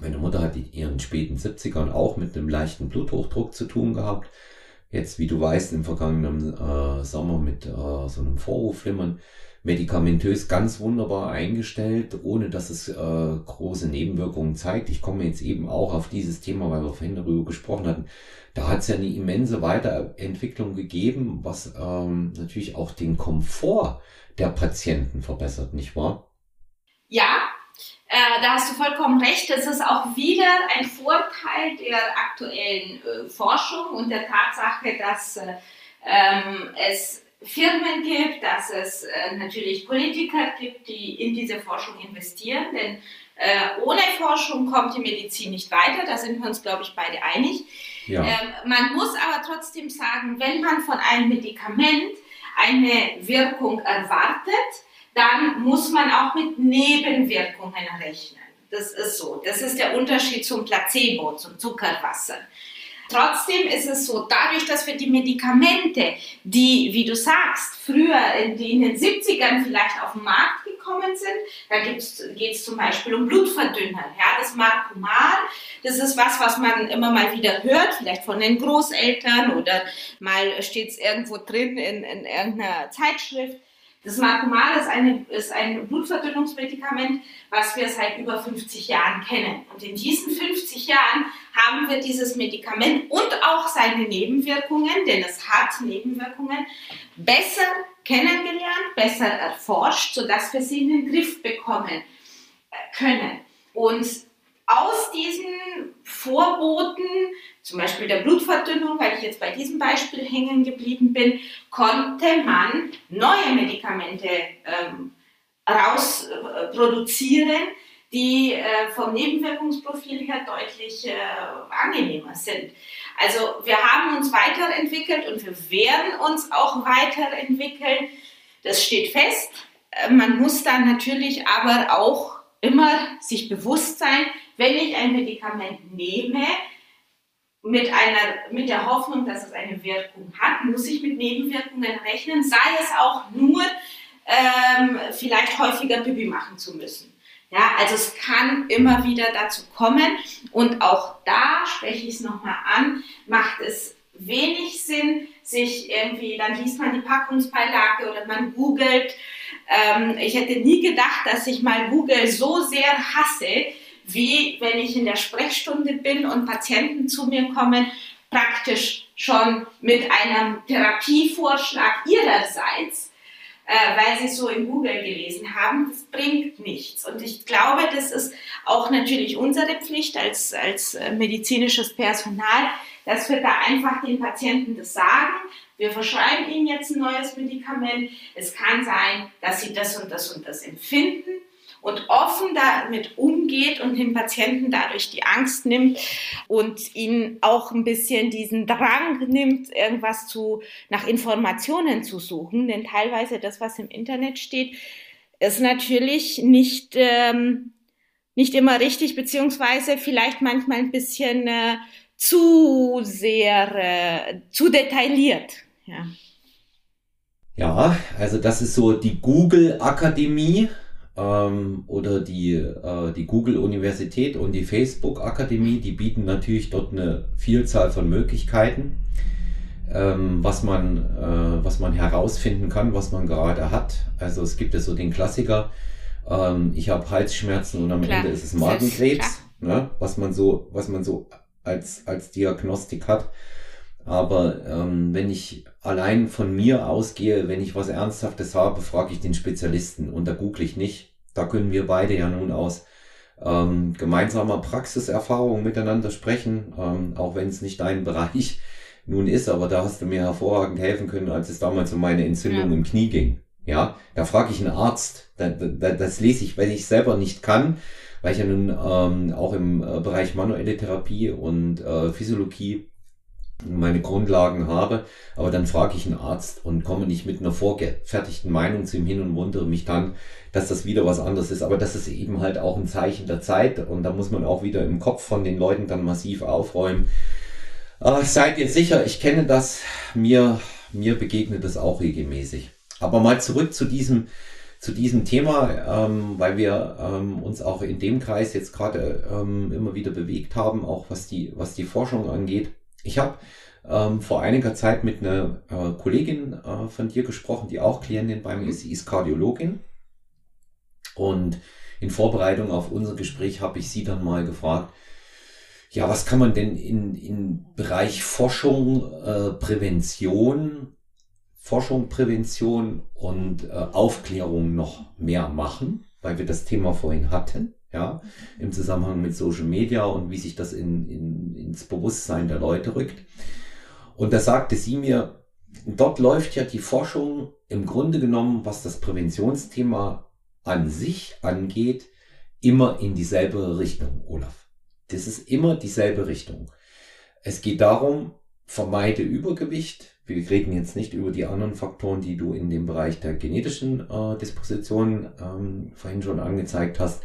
Meine Mutter hat in ihren späten 70ern auch mit einem leichten Bluthochdruck zu tun gehabt. Jetzt, wie du weißt, im vergangenen äh, Sommer mit äh, so einem Vorhofflimmern medikamentös ganz wunderbar eingestellt, ohne dass es äh, große Nebenwirkungen zeigt. Ich komme jetzt eben auch auf dieses Thema, weil wir vorhin darüber gesprochen hatten. Da hat es ja eine immense Weiterentwicklung gegeben, was ähm, natürlich auch den Komfort der Patienten verbessert, nicht wahr? Ja, äh, da hast du vollkommen recht. Das ist auch wieder ein Vorteil der aktuellen äh, Forschung und der Tatsache, dass äh, ähm, es Firmen gibt, dass es äh, natürlich Politiker gibt, die in diese Forschung investieren. Denn äh, ohne Forschung kommt die Medizin nicht weiter. Da sind wir uns, glaube ich, beide einig. Ja. Ähm, man muss aber trotzdem sagen, wenn man von einem Medikament eine Wirkung erwartet, dann muss man auch mit Nebenwirkungen rechnen. Das ist so. Das ist der Unterschied zum Placebo, zum Zuckerwasser. Trotzdem ist es so, dadurch, dass wir die Medikamente, die, wie du sagst, früher in, in den 70ern vielleicht auf den Markt gekommen sind, da geht es zum Beispiel um Blutverdünner. Ja, das Marcomar, das ist was, was man immer mal wieder hört, vielleicht von den Großeltern oder mal steht es irgendwo drin in, in irgendeiner Zeitschrift. Das Marcomal ist, eine, ist ein Blutverdünnungsmedikament, was wir seit über 50 Jahren kennen. Und in diesen 50 Jahren haben wir dieses Medikament und auch seine Nebenwirkungen, denn es hat Nebenwirkungen, besser kennengelernt, besser erforscht, sodass wir sie in den Griff bekommen können. Und aus diesen Vorboten, zum Beispiel der Blutverdünnung, weil ich jetzt bei diesem Beispiel hängen geblieben bin, konnte man neue Medikamente ähm, rausproduzieren, die äh, vom Nebenwirkungsprofil her deutlich äh, angenehmer sind. Also wir haben uns weiterentwickelt und wir werden uns auch weiterentwickeln. Das steht fest. Äh, man muss dann natürlich aber auch immer sich bewusst sein, wenn ich ein Medikament nehme, mit, einer, mit der Hoffnung, dass es eine Wirkung hat, muss ich mit Nebenwirkungen rechnen, sei es auch nur ähm, vielleicht häufiger Pipi machen zu müssen. Ja, also es kann immer wieder dazu kommen und auch da spreche ich es nochmal an, macht es wenig Sinn, sich irgendwie, dann liest man die Packungsbeilage oder man googelt. Ähm, ich hätte nie gedacht, dass ich mal Google so sehr hasse, wie wenn ich in der Sprechstunde bin und Patienten zu mir kommen, praktisch schon mit einem Therapievorschlag ihrerseits, äh, weil sie so in Google gelesen haben, das bringt nichts. Und ich glaube, das ist auch natürlich unsere Pflicht als, als äh, medizinisches Personal, dass wir da einfach den Patienten das sagen. Wir verschreiben ihnen jetzt ein neues Medikament. Es kann sein, dass sie das und das und das empfinden und offen damit umgeht und den Patienten dadurch die Angst nimmt und ihnen auch ein bisschen diesen Drang nimmt, irgendwas zu, nach Informationen zu suchen. Denn teilweise das, was im Internet steht, ist natürlich nicht, ähm, nicht immer richtig, beziehungsweise vielleicht manchmal ein bisschen äh, zu sehr, äh, zu detailliert. Ja. Ja, also das ist so die Google Akademie ähm, oder die, äh, die Google-Universität und die Facebook-Akademie, die bieten natürlich dort eine Vielzahl von Möglichkeiten, ähm, was, man, äh, was man herausfinden kann, was man gerade hat. Also es gibt ja so den Klassiker, ähm, ich habe Halsschmerzen und am Klar, Ende ist es Magenkrebs, ne, was man so, was man so als, als Diagnostik hat. Aber ähm, wenn ich allein von mir ausgehe, wenn ich was Ernsthaftes habe, frage ich den Spezialisten und da google ich nicht. Da können wir beide ja nun aus ähm, gemeinsamer Praxiserfahrung miteinander sprechen, ähm, auch wenn es nicht dein (laughs) Bereich nun ist, aber da hast du mir hervorragend helfen können, als es damals um meine Entzündung ja. im Knie ging. Ja, da frage ich einen Arzt, da, da, das lese ich, weil ich selber nicht kann, weil ich ja nun ähm, auch im äh, Bereich manuelle Therapie und äh, Physiologie meine Grundlagen habe, aber dann frage ich einen Arzt und komme nicht mit einer vorgefertigten Meinung zu ihm hin und wundere mich dann, dass das wieder was anderes ist. Aber das ist eben halt auch ein Zeichen der Zeit und da muss man auch wieder im Kopf von den Leuten dann massiv aufräumen. Äh, seid ihr sicher, ich kenne das, mir, mir begegnet das auch regelmäßig. Aber mal zurück zu diesem, zu diesem Thema, ähm, weil wir ähm, uns auch in dem Kreis jetzt gerade ähm, immer wieder bewegt haben, auch was die, was die Forschung angeht. Ich habe ähm, vor einiger Zeit mit einer äh, Kollegin äh, von dir gesprochen, die auch Klientin bei mir ist. Sie ist Kardiologin. Und in Vorbereitung auf unser Gespräch habe ich sie dann mal gefragt, ja, was kann man denn in, in Bereich Forschung, äh, Prävention, Forschung, Prävention und äh, Aufklärung noch mehr machen, weil wir das Thema vorhin hatten ja, im Zusammenhang mit Social Media und wie sich das in, in, ins Bewusstsein der Leute rückt. Und da sagte sie mir, dort läuft ja die Forschung im Grunde genommen, was das Präventionsthema an sich angeht, immer in dieselbe Richtung, Olaf. Das ist immer dieselbe Richtung. Es geht darum, vermeide Übergewicht. Wir reden jetzt nicht über die anderen Faktoren, die du in dem Bereich der genetischen äh, Disposition ähm, vorhin schon angezeigt hast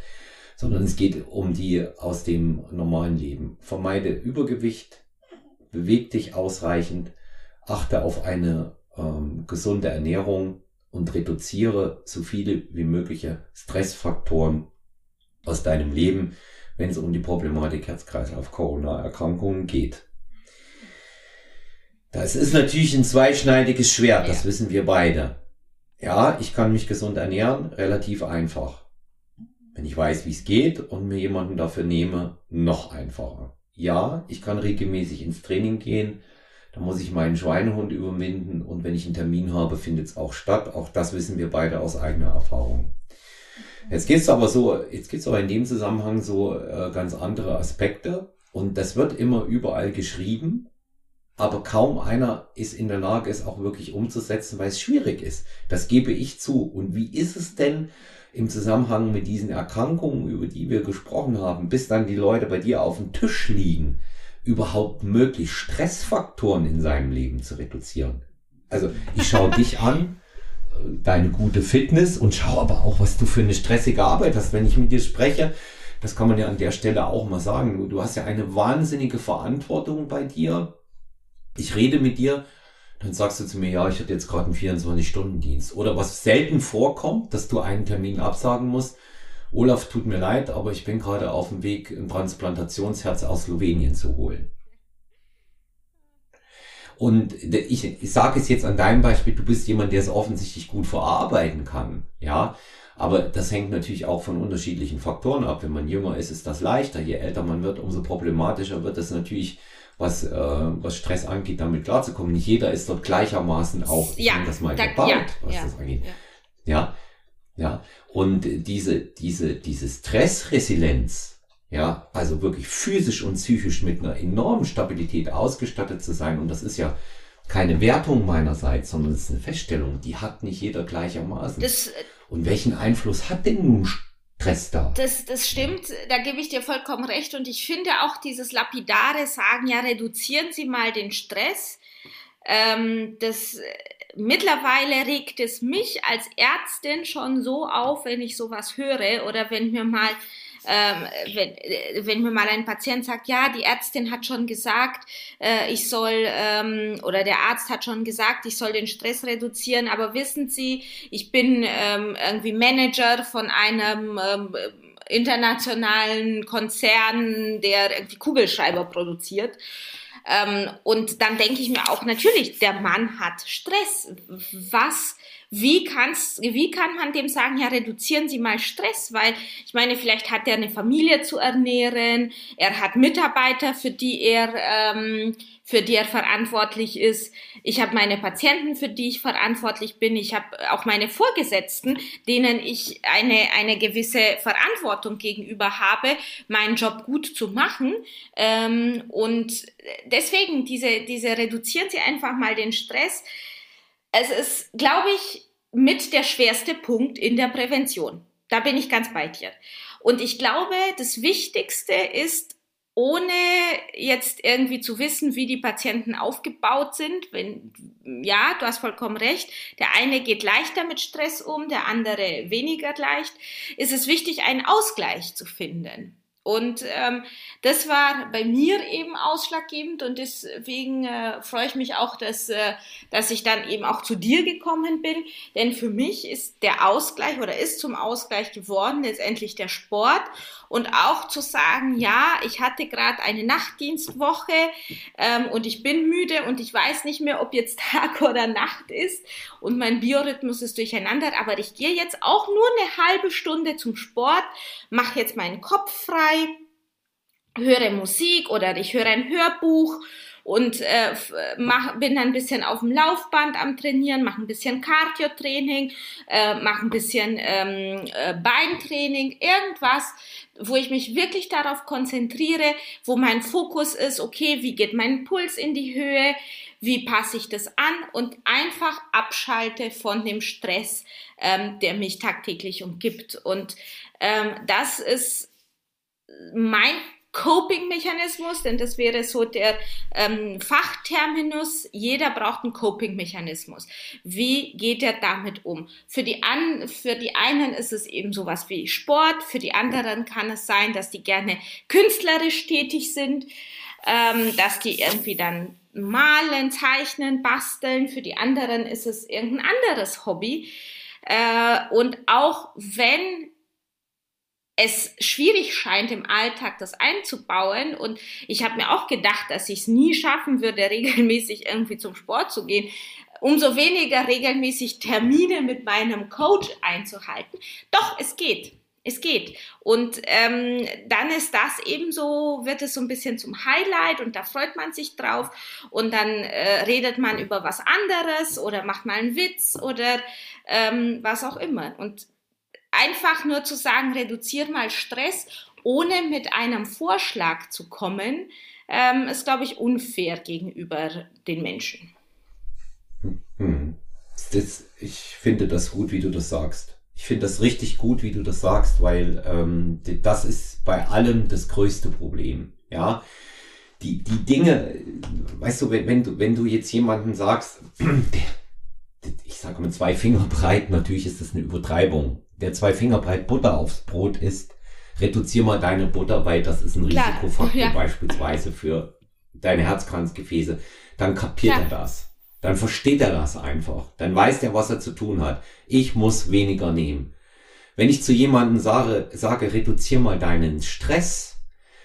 sondern es geht um die aus dem normalen Leben. Vermeide Übergewicht, beweg dich ausreichend, achte auf eine ähm, gesunde Ernährung und reduziere so viele wie mögliche Stressfaktoren aus deinem Leben, wenn es um die Problematik Herz-Kreislauf-Corona-Erkrankungen geht. Das ist natürlich ein zweischneidiges Schwert, das wissen wir beide. Ja, ich kann mich gesund ernähren, relativ einfach. Wenn ich weiß, wie es geht und mir jemanden dafür nehme, noch einfacher. Ja, ich kann regelmäßig ins Training gehen, da muss ich meinen Schweinehund überwinden und wenn ich einen Termin habe, findet es auch statt. Auch das wissen wir beide aus eigener Erfahrung. Jetzt geht es aber so, jetzt gibt es aber in dem Zusammenhang so äh, ganz andere Aspekte und das wird immer überall geschrieben, aber kaum einer ist in der Lage, es auch wirklich umzusetzen, weil es schwierig ist. Das gebe ich zu. Und wie ist es denn, im Zusammenhang mit diesen Erkrankungen, über die wir gesprochen haben, bis dann die Leute bei dir auf dem Tisch liegen, überhaupt möglich, Stressfaktoren in seinem Leben zu reduzieren. Also ich schaue dich (laughs) an, deine gute Fitness und schaue aber auch, was du für eine stressige Arbeit hast. Wenn ich mit dir spreche, das kann man ja an der Stelle auch mal sagen, du, du hast ja eine wahnsinnige Verantwortung bei dir. Ich rede mit dir dann sagst du zu mir, ja, ich hatte jetzt gerade einen 24-Stunden-Dienst. Oder was selten vorkommt, dass du einen Termin absagen musst. Olaf, tut mir leid, aber ich bin gerade auf dem Weg, ein Transplantationsherz aus Slowenien zu holen. Und ich, ich sage es jetzt an deinem Beispiel, du bist jemand, der es offensichtlich gut verarbeiten kann. Ja, aber das hängt natürlich auch von unterschiedlichen Faktoren ab. Wenn man jünger ist, ist das leichter. Je älter man wird, umso problematischer wird es natürlich was, äh, was Stress angeht, damit klarzukommen. Nicht jeder ist dort gleichermaßen auch, ja, das mal da, gebaut, ja, was ja, das angeht. Ja. ja, ja. Und diese, diese, diese Stressresilienz, ja, also wirklich physisch und psychisch mit einer enormen Stabilität ausgestattet zu sein, und das ist ja keine Wertung meinerseits, sondern es ist eine Feststellung, die hat nicht jeder gleichermaßen. Das, und welchen Einfluss hat denn nun Stress da. Das, das stimmt, da gebe ich dir vollkommen recht. Und ich finde auch dieses lapidare Sagen, ja, reduzieren Sie mal den Stress. Ähm, das mittlerweile regt es mich als Ärztin schon so auf, wenn ich sowas höre oder wenn mir mal ähm, wenn, wenn mir mal ein Patient sagt, ja, die Ärztin hat schon gesagt, äh, ich soll, ähm, oder der Arzt hat schon gesagt, ich soll den Stress reduzieren, aber wissen Sie, ich bin ähm, irgendwie Manager von einem ähm, internationalen Konzern, der irgendwie Kugelschreiber produziert. Ähm, und dann denke ich mir auch, natürlich, der Mann hat Stress. Was wie, kann's, wie kann man dem sagen, ja, reduzieren Sie mal Stress, weil ich meine, vielleicht hat er eine Familie zu ernähren, er hat Mitarbeiter, für die er, ähm, für die er verantwortlich ist. Ich habe meine Patienten, für die ich verantwortlich bin. Ich habe auch meine Vorgesetzten, denen ich eine, eine gewisse Verantwortung gegenüber habe, meinen Job gut zu machen. Ähm, und deswegen, diese, diese reduzieren Sie einfach mal den Stress es ist, glaube ich, mit der schwerste Punkt in der Prävention. Da bin ich ganz bei dir. Und ich glaube, das Wichtigste ist, ohne jetzt irgendwie zu wissen, wie die Patienten aufgebaut sind, wenn, ja, du hast vollkommen recht, der eine geht leichter mit Stress um, der andere weniger leicht, ist es wichtig, einen Ausgleich zu finden. Und ähm, das war bei mir eben ausschlaggebend und deswegen äh, freue ich mich auch, dass, äh, dass ich dann eben auch zu dir gekommen bin. Denn für mich ist der Ausgleich oder ist zum Ausgleich geworden letztendlich der Sport und auch zu sagen, ja, ich hatte gerade eine Nachtdienstwoche ähm, und ich bin müde und ich weiß nicht mehr, ob jetzt (laughs) Tag oder Nacht ist und mein Biorhythmus ist durcheinander, aber ich gehe jetzt auch nur eine halbe Stunde zum Sport, mache jetzt meinen Kopf frei, höre Musik oder ich höre ein Hörbuch und äh, mach, bin ein bisschen auf dem Laufband am Trainieren, mache ein bisschen Cardio-Training, äh, mache ein bisschen ähm, äh, Beintraining, irgendwas, wo ich mich wirklich darauf konzentriere, wo mein Fokus ist, okay, wie geht mein Puls in die Höhe, wie passe ich das an und einfach abschalte von dem Stress, ähm, der mich tagtäglich umgibt. Und ähm, das ist mein Coping-Mechanismus, denn das wäre so der ähm, Fachterminus. Jeder braucht einen Coping-Mechanismus. Wie geht er damit um? Für die, an, für die einen ist es eben sowas wie Sport, für die anderen kann es sein, dass die gerne künstlerisch tätig sind, ähm, dass die irgendwie dann malen, zeichnen, basteln. Für die anderen ist es irgendein anderes Hobby. Äh, und auch wenn es schwierig scheint im Alltag das einzubauen. Und ich habe mir auch gedacht, dass ich es nie schaffen würde, (laughs) regelmäßig irgendwie zum Sport zu gehen. Umso weniger regelmäßig Termine mit meinem Coach einzuhalten. Doch, es geht. Es geht. Und ähm, dann ist das eben so, wird es so ein bisschen zum Highlight und da freut man sich drauf. Und dann äh, redet man über was anderes oder macht mal einen Witz oder ähm, was auch immer. Und einfach nur zu sagen, reduziere mal Stress, ohne mit einem Vorschlag zu kommen, ähm, ist, glaube ich, unfair gegenüber den Menschen. Hm. Das, ich finde das gut, wie du das sagst. Ich finde das richtig gut, wie du das sagst, weil ähm, das ist bei allem das größte Problem. Ja, die, die Dinge, weißt du, wenn, wenn du, wenn du jetzt jemanden sagst, (clears throat) der, ich sage mal zwei Finger breit, natürlich ist das eine Übertreibung der zwei Finger breit Butter aufs Brot isst, reduzier mal deine Butter, weil das ist ein Klar. Risikofaktor ja. beispielsweise für deine Herzkranzgefäße. Dann kapiert Klar. er das. Dann versteht er das einfach. Dann weiß er, was er zu tun hat. Ich muss weniger nehmen. Wenn ich zu jemandem sage, sage, reduzier mal deinen Stress,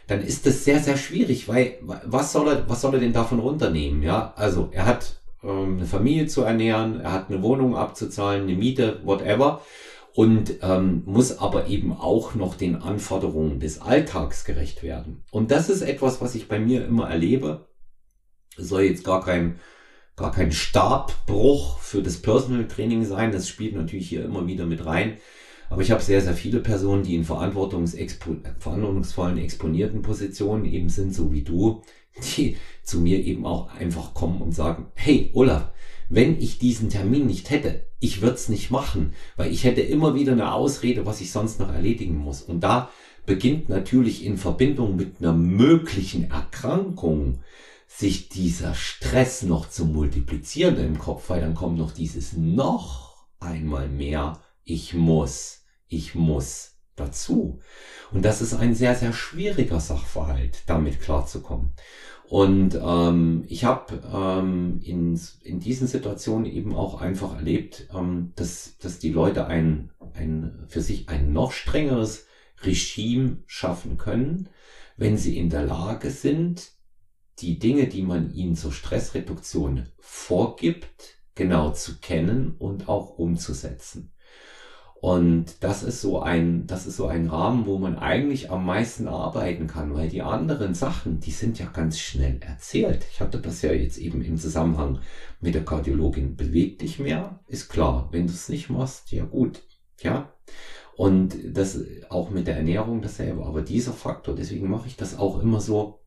dann ist das sehr, sehr schwierig, weil was soll er, was soll er denn davon runternehmen? Ja, also er hat ähm, eine Familie zu ernähren, er hat eine Wohnung abzuzahlen, eine Miete, whatever und ähm, muss aber eben auch noch den Anforderungen des Alltags gerecht werden. Und das ist etwas, was ich bei mir immer erlebe. Es soll jetzt gar kein, gar kein Starbbruch für das Personal Training sein. Das spielt natürlich hier immer wieder mit rein. Aber ich habe sehr, sehr viele Personen, die in verantwortungsvollen, exponierten Positionen eben sind, so wie du, die zu mir eben auch einfach kommen und sagen, hey, Olaf, wenn ich diesen Termin nicht hätte, ich würde es nicht machen, weil ich hätte immer wieder eine Ausrede, was ich sonst noch erledigen muss. Und da beginnt natürlich in Verbindung mit einer möglichen Erkrankung sich dieser Stress noch zu multiplizieren im Kopf, weil dann kommt noch dieses noch einmal mehr, ich muss, ich muss dazu. Und das ist ein sehr, sehr schwieriger Sachverhalt, damit klarzukommen. Und ähm, ich habe ähm, in, in diesen Situationen eben auch einfach erlebt, ähm, dass, dass die Leute ein, ein, für sich ein noch strengeres Regime schaffen können, wenn sie in der Lage sind, die Dinge, die man ihnen zur Stressreduktion vorgibt, genau zu kennen und auch umzusetzen. Und das ist so ein, das ist so ein Rahmen, wo man eigentlich am meisten arbeiten kann, weil die anderen Sachen, die sind ja ganz schnell erzählt. Ich hatte das ja jetzt eben im Zusammenhang mit der Kardiologin. Beweg dich mehr, ist klar. Wenn du es nicht machst, ja gut, ja. Und das auch mit der Ernährung dasselbe. Aber dieser Faktor, deswegen mache ich das auch immer so.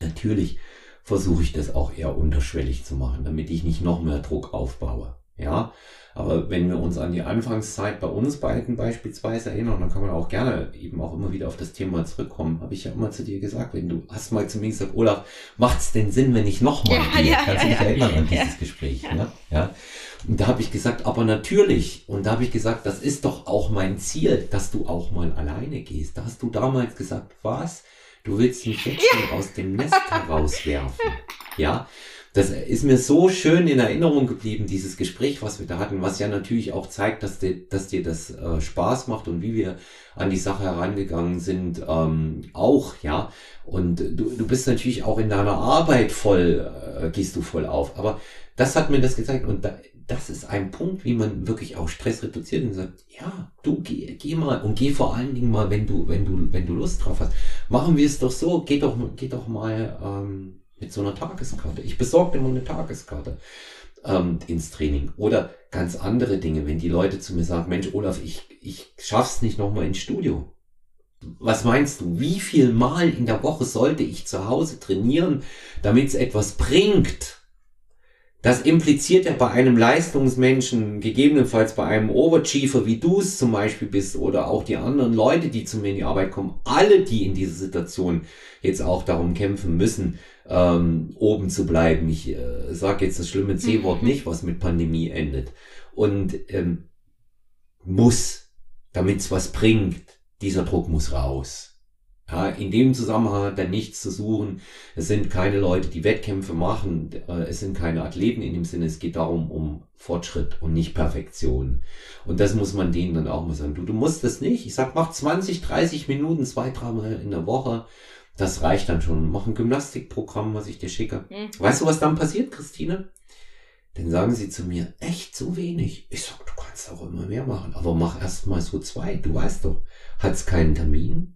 Natürlich versuche ich das auch eher unterschwellig zu machen, damit ich nicht noch mehr Druck aufbaue. Ja, aber wenn wir uns an die Anfangszeit bei uns beiden beispielsweise erinnern, dann kann man auch gerne eben auch immer wieder auf das Thema zurückkommen. Habe ich ja immer zu dir gesagt, wenn du hast mal zu mir gesagt, Olaf, macht's denn Sinn, wenn ich nochmal ja, gehe? Ja, Kannst du ja, dich ja, erinnern an dieses Gespräch? Ne? Ja. Und da habe ich gesagt, aber natürlich. Und da habe ich gesagt, das ist doch auch mein Ziel, dass du auch mal alleine gehst. Da hast du damals gesagt, was? Du willst mich jetzt schon aus dem Nest herauswerfen. Ja das ist mir so schön in Erinnerung geblieben, dieses Gespräch, was wir da hatten, was ja natürlich auch zeigt, dass dir, dass dir das äh, Spaß macht und wie wir an die Sache herangegangen sind, ähm, auch, ja. Und du, du bist natürlich auch in deiner Arbeit voll, äh, gehst du voll auf. Aber das hat mir das gezeigt und da, das ist ein Punkt, wie man wirklich auch Stress reduziert und sagt, ja, du geh, geh mal und geh vor allen Dingen mal, wenn du, wenn du, wenn du Lust drauf hast. Machen wir es doch so, geh doch, geh doch mal, ähm, mit so einer Tageskarte. Ich besorge immer eine Tageskarte ähm, ins Training. Oder ganz andere Dinge, wenn die Leute zu mir sagen, Mensch, Olaf, ich, ich schaff's nicht nochmal ins Studio. Was meinst du, wie viel Mal in der Woche sollte ich zu Hause trainieren, damit es etwas bringt? Das impliziert ja bei einem Leistungsmenschen, gegebenenfalls bei einem Overchiefer, wie du es zum Beispiel bist, oder auch die anderen Leute, die zu mir in die Arbeit kommen, alle, die in dieser Situation jetzt auch darum kämpfen müssen, ähm, oben zu bleiben. Ich äh, sage jetzt das schlimme C-Wort nicht, was mit Pandemie endet. Und ähm, muss, damit es was bringt, dieser Druck muss raus. Ja, in dem Zusammenhang hat er nichts zu suchen. Es sind keine Leute, die Wettkämpfe machen. Äh, es sind keine Athleten in dem Sinne. Es geht darum, um Fortschritt und nicht Perfektion. Und das muss man denen dann auch mal sagen. Du, du musst das nicht. Ich sag, mach 20, 30 Minuten, zwei, dreimal in der Woche. Das reicht dann schon. Mach ein Gymnastikprogramm, was ich dir schicke. Mhm. Weißt du, was dann passiert, Christine? Dann sagen sie zu mir, echt so wenig. Ich sag, du kannst auch immer mehr machen, aber mach erst mal so zwei. Du weißt doch, hat's keinen Termin,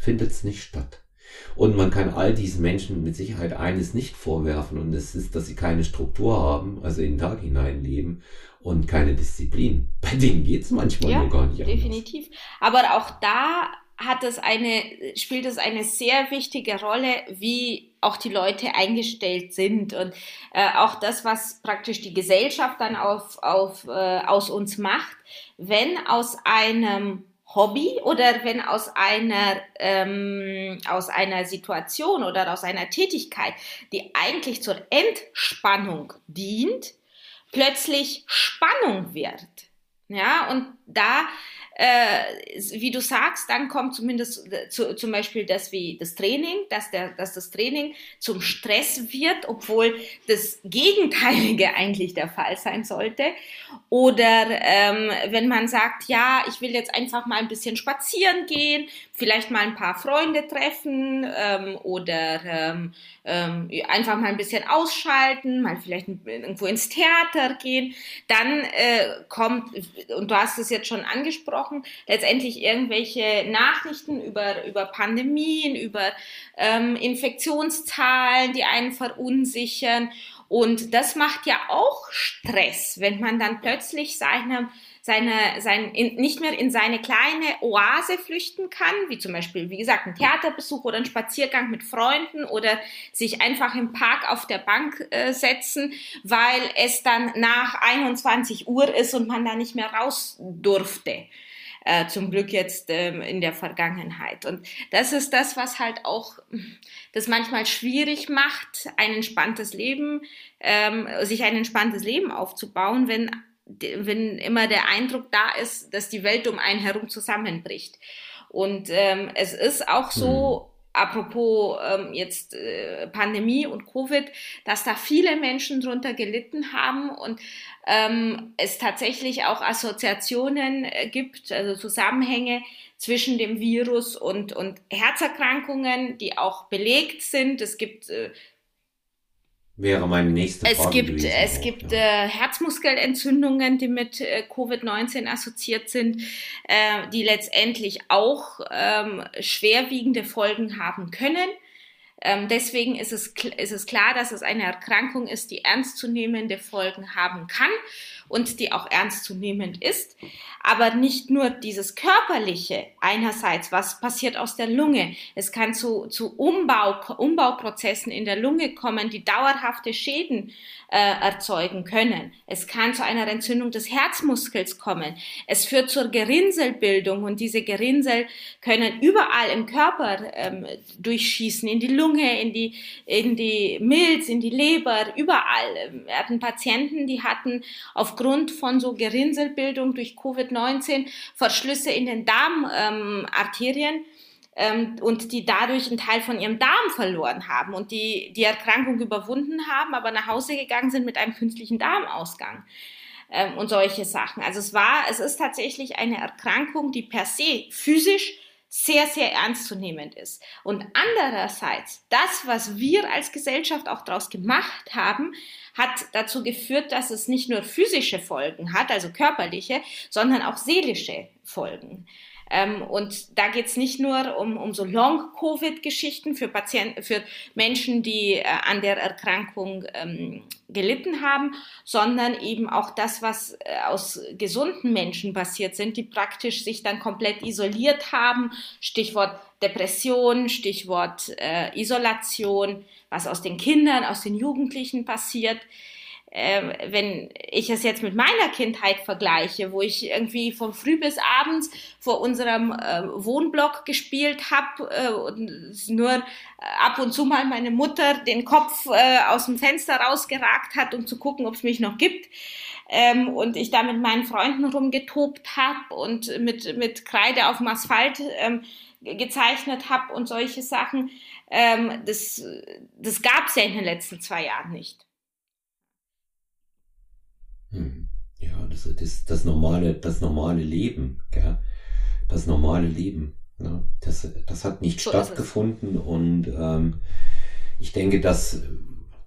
findet's nicht statt. Und man kann all diesen Menschen mit Sicherheit eines nicht vorwerfen und es ist, dass sie keine Struktur haben, also in den Tag hinein leben und keine Disziplin. (laughs) Bei denen geht's manchmal ja, nur gar nicht anders. Definitiv. Aber auch da hat es eine, spielt es eine sehr wichtige Rolle, wie auch die Leute eingestellt sind und äh, auch das, was praktisch die Gesellschaft dann auf, auf, äh, aus uns macht, wenn aus einem Hobby oder wenn aus einer, ähm, aus einer Situation oder aus einer Tätigkeit, die eigentlich zur Entspannung dient, plötzlich Spannung wird. Ja, und da äh, wie du sagst, dann kommt zumindest äh, zu, zum Beispiel das wie das Training, dass, der, dass das Training zum Stress wird, obwohl das Gegenteilige (laughs) eigentlich der Fall sein sollte. Oder ähm, wenn man sagt, ja, ich will jetzt einfach mal ein bisschen spazieren gehen, vielleicht mal ein paar Freunde treffen ähm, oder ähm, ähm, einfach mal ein bisschen ausschalten, mal vielleicht irgendwo ins Theater gehen, dann äh, kommt, und du hast es jetzt schon angesprochen, letztendlich irgendwelche Nachrichten über, über Pandemien, über ähm, Infektionszahlen, die einen verunsichern. Und das macht ja auch Stress, wenn man dann plötzlich seinem seine, sein, in, nicht mehr in seine kleine Oase flüchten kann, wie zum Beispiel, wie gesagt, ein Theaterbesuch oder ein Spaziergang mit Freunden oder sich einfach im Park auf der Bank äh, setzen, weil es dann nach 21 Uhr ist und man da nicht mehr raus durfte. Äh, zum Glück jetzt ähm, in der Vergangenheit. Und das ist das, was halt auch das manchmal schwierig macht, ein entspanntes Leben, ähm, sich ein entspanntes Leben aufzubauen, wenn wenn immer der Eindruck da ist, dass die Welt um einen herum zusammenbricht. Und ähm, es ist auch so, mhm. apropos ähm, jetzt äh, Pandemie und Covid, dass da viele Menschen drunter gelitten haben und ähm, es tatsächlich auch Assoziationen äh, gibt, also Zusammenhänge zwischen dem Virus und, und Herzerkrankungen, die auch belegt sind. Es gibt äh, wäre meine nächste Frage. Es gibt, gewesen, es auch, gibt ja. äh, Herzmuskelentzündungen, die mit äh, Covid-19 assoziiert sind, äh, die letztendlich auch ähm, schwerwiegende Folgen haben können. Ähm, deswegen ist es, ist es klar, dass es eine Erkrankung ist, die ernstzunehmende Folgen haben kann und die auch ernstzunehmend ist. Aber nicht nur dieses Körperliche einerseits, was passiert aus der Lunge. Es kann zu, zu Umbau, Umbauprozessen in der Lunge kommen, die dauerhafte Schäden äh, erzeugen können. Es kann zu einer Entzündung des Herzmuskels kommen. Es führt zur Gerinnselbildung und diese Gerinnsel können überall im Körper ähm, durchschießen, in die Lunge, in die, in die Milz, in die Leber, überall. Wir hatten Patienten, die hatten aufgrund von so Gerinnselbildung durch Covid-19 Verschlüsse in den Darmarterien. Ähm, ähm, und die dadurch einen Teil von ihrem Darm verloren haben und die die Erkrankung überwunden haben, aber nach Hause gegangen sind mit einem künstlichen Darmausgang ähm, und solche Sachen. Also es war, es ist tatsächlich eine Erkrankung, die per se physisch sehr, sehr ernstzunehmend ist. Und andererseits, das, was wir als Gesellschaft auch daraus gemacht haben, hat dazu geführt, dass es nicht nur physische Folgen hat, also körperliche, sondern auch seelische Folgen. Ähm, und da geht es nicht nur um, um so Long-Covid-Geschichten für Patienten, für Menschen, die äh, an der Erkrankung ähm, gelitten haben, sondern eben auch das, was äh, aus gesunden Menschen passiert sind, die praktisch sich dann komplett isoliert haben. Stichwort Depression, Stichwort äh, Isolation, was aus den Kindern, aus den Jugendlichen passiert äh, wenn ich es jetzt mit meiner Kindheit vergleiche, wo ich irgendwie von früh bis abends vor unserem äh, Wohnblock gespielt habe äh, und nur äh, ab und zu mal meine Mutter den Kopf äh, aus dem Fenster rausgeragt hat, um zu gucken, ob es mich noch gibt. Ähm, und ich da mit meinen Freunden rumgetobt habe und mit, mit Kreide auf dem Asphalt ähm, gezeichnet habe und solche Sachen. Ähm, das das gab es ja in den letzten zwei Jahren nicht. Hm. Ja, das ist das normale, das normale Leben, gell? Das normale Leben. Ne? Das, das hat nicht so stattgefunden und ähm, ich denke, dass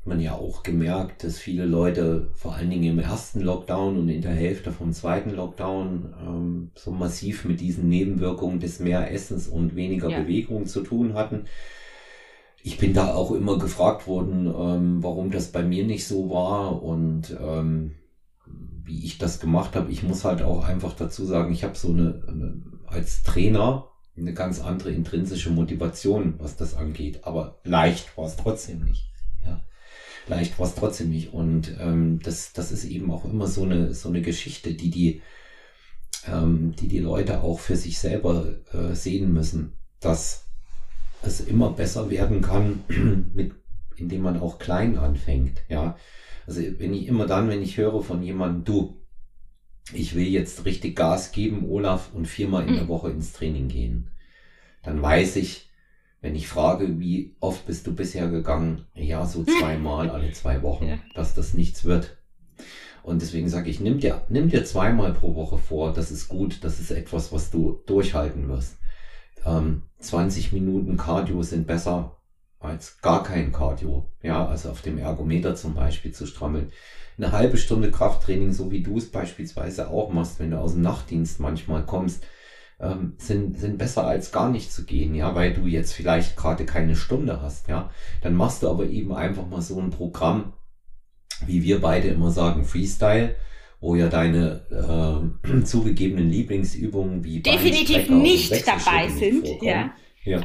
hat man ja auch gemerkt, dass viele Leute vor allen Dingen im ersten Lockdown und in der Hälfte vom zweiten Lockdown ähm, so massiv mit diesen Nebenwirkungen des Mehressens und weniger ja. Bewegung zu tun hatten. Ich bin da auch immer gefragt worden, ähm, warum das bei mir nicht so war und ähm, wie ich das gemacht habe. Ich muss halt auch einfach dazu sagen, ich habe so eine, eine, als Trainer eine ganz andere intrinsische Motivation, was das angeht. Aber leicht war es trotzdem nicht. Ja, leicht war es trotzdem nicht. Und ähm, das, das ist eben auch immer so eine so eine Geschichte, die die ähm, die die Leute auch für sich selber äh, sehen müssen, dass es immer besser werden kann, (clears throat) mit indem man auch klein anfängt. Ja, also wenn ich immer dann, wenn ich höre von jemandem, du, ich will jetzt richtig Gas geben, Olaf, und viermal in der mhm. Woche ins Training gehen, dann weiß ich, wenn ich frage, wie oft bist du bisher gegangen, ja, so (laughs) zweimal alle zwei Wochen, ja. dass das nichts wird. Und deswegen sage ich, nimm dir, nimm dir zweimal pro Woche vor, das ist gut, das ist etwas, was du durchhalten wirst. Ähm, 20 Minuten Cardio sind besser als gar kein Cardio, ja, also auf dem Ergometer zum Beispiel zu strammeln. Eine halbe Stunde Krafttraining, so wie du es beispielsweise auch machst, wenn du aus dem Nachtdienst manchmal kommst, ähm, sind, sind besser als gar nicht zu gehen, ja, weil du jetzt vielleicht gerade keine Stunde hast, ja. Dann machst du aber eben einfach mal so ein Programm, wie wir beide immer sagen, Freestyle, wo ja deine äh, (clears throat) zugegebenen Lieblingsübungen wie definitiv nicht dabei sind, ja. Ja,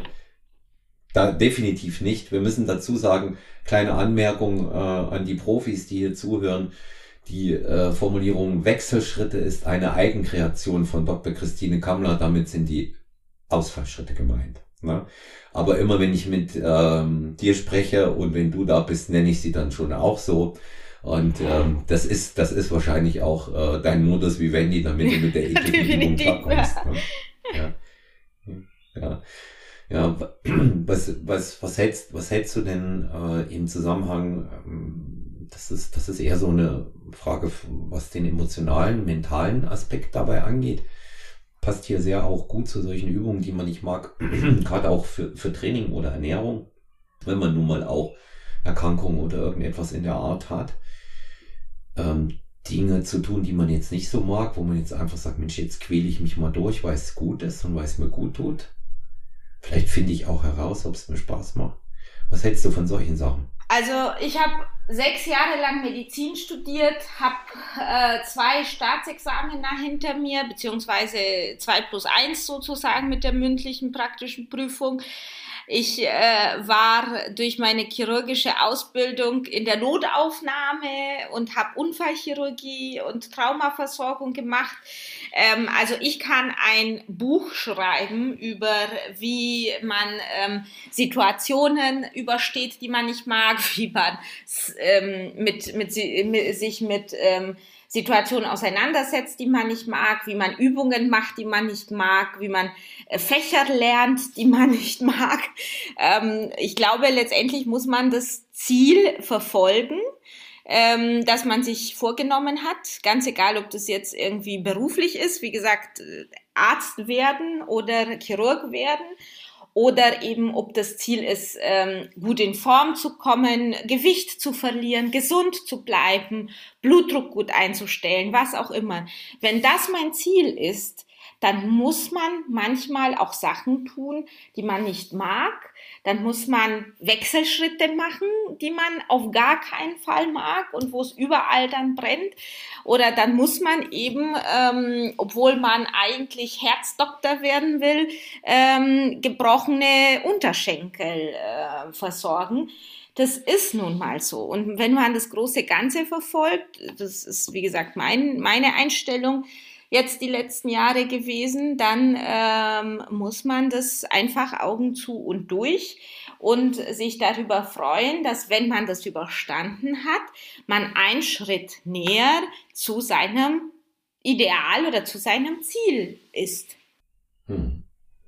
da definitiv nicht. Wir müssen dazu sagen, kleine Anmerkung äh, an die Profis, die hier zuhören. Die äh, Formulierung Wechselschritte ist eine Eigenkreation von Dr. Christine Kammler. Damit sind die Ausfallschritte gemeint. Ne? Aber immer wenn ich mit ähm, dir spreche und wenn du da bist, nenne ich sie dann schon auch so. Und ähm, das ist das ist wahrscheinlich auch äh, dein Modus wie Wendy, damit du mit der (laughs) ekligen Übung klarkommst. Ne? Ja. ja. Ja, was, was, was hältst, was hältst du denn äh, im Zusammenhang, ähm, das ist, das ist eher so eine Frage, was den emotionalen, mentalen Aspekt dabei angeht. Passt hier sehr auch gut zu solchen Übungen, die man nicht mag, (clears throat) gerade auch für, für Training oder Ernährung. Wenn man nun mal auch Erkrankung oder irgendetwas in der Art hat, ähm, Dinge zu tun, die man jetzt nicht so mag, wo man jetzt einfach sagt, Mensch, jetzt quäle ich mich mal durch, weil es gut ist und weil es mir gut tut. Vielleicht finde ich auch heraus, ob es mir Spaß macht. Was hältst du von solchen Sachen? Also ich habe sechs Jahre lang Medizin studiert, habe äh, zwei Staatsexamina hinter mir, beziehungsweise zwei plus eins sozusagen mit der mündlichen praktischen Prüfung. Ich äh, war durch meine chirurgische Ausbildung in der Notaufnahme und habe Unfallchirurgie und Traumaversorgung gemacht. Ähm, also ich kann ein Buch schreiben über, wie man ähm, Situationen übersteht, die man nicht mag, (laughs) wie man ähm, mit, mit, mit, sich mit ähm, Situationen auseinandersetzt, die man nicht mag, wie man Übungen macht, die man nicht mag, wie man äh, Fächer lernt, die man (laughs) nicht mag. Ähm, ich glaube, letztendlich muss man das Ziel verfolgen ähm, das man sich vorgenommen hat. Ganz egal, ob das jetzt irgendwie beruflich ist, wie gesagt, Arzt werden oder Chirurg werden oder eben ob das Ziel ist, ähm, gut in Form zu kommen, Gewicht zu verlieren, gesund zu bleiben, Blutdruck gut einzustellen, was auch immer. Wenn das mein Ziel ist, dann muss man manchmal auch Sachen tun, die man nicht mag. Dann muss man Wechselschritte machen, die man auf gar keinen Fall mag und wo es überall dann brennt. Oder dann muss man eben, ähm, obwohl man eigentlich Herzdoktor werden will, ähm, gebrochene Unterschenkel äh, versorgen. Das ist nun mal so. Und wenn man das große Ganze verfolgt, das ist wie gesagt mein, meine Einstellung, jetzt die letzten Jahre gewesen, dann ähm, muss man das einfach Augen zu und durch und sich darüber freuen, dass wenn man das überstanden hat, man einen Schritt näher zu seinem Ideal oder zu seinem Ziel ist. Hm.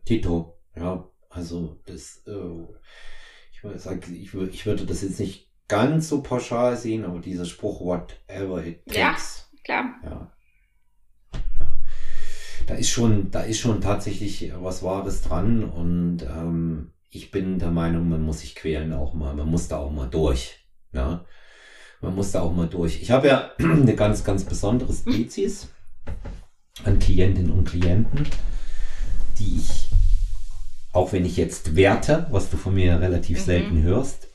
Tito, ja, also das, äh, ich, sag, ich, ich würde das jetzt nicht ganz so pauschal sehen, aber dieser Spruch, whatever it takes. Ja, klar. Ja, da ist schon, da ist schon tatsächlich was Wahres dran und ähm, ich bin der Meinung, man muss sich quälen auch mal, man muss da auch mal durch. Ja? Man muss da auch mal durch. Ich habe ja (clears throat) eine ganz, ganz besondere Spezies an Klientinnen und Klienten, die ich, auch wenn ich jetzt werte, was du von mir relativ mhm. selten hörst,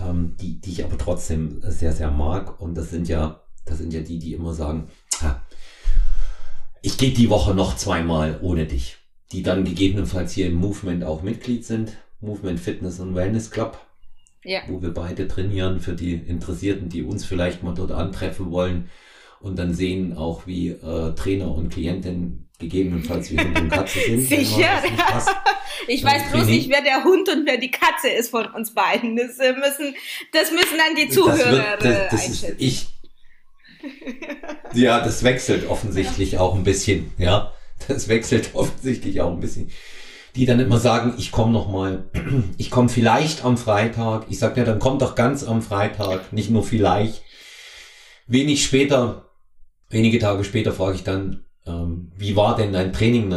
ähm, die, die ich aber trotzdem sehr, sehr mag. Und das sind ja, das sind ja die, die immer sagen, ah, ich gehe die Woche noch zweimal ohne dich, die dann gegebenenfalls hier im Movement auch Mitglied sind. Movement Fitness und Wellness Club. Ja. Wo wir beide trainieren für die Interessierten, die uns vielleicht mal dort antreffen wollen und dann sehen auch, wie äh, Trainer und Klientin gegebenenfalls wie Hund und Katze sind. (laughs) Sicher. (laughs) Ich weiß bloß nicht, wer der Hund und wer die Katze ist von uns beiden. Das äh, müssen, das müssen dann die Zuhörer das wird, das, das einschätzen. Ist, ich, ja, das wechselt offensichtlich ja. auch ein bisschen. Ja, das wechselt offensichtlich auch ein bisschen. Die dann immer sagen, ich komme noch mal, (clears throat) ich komme vielleicht am Freitag. Ich sage ja, dann kommt doch ganz am Freitag, nicht nur vielleicht. Wenig später, wenige Tage später frage ich dann, ähm, wie war denn dein Training?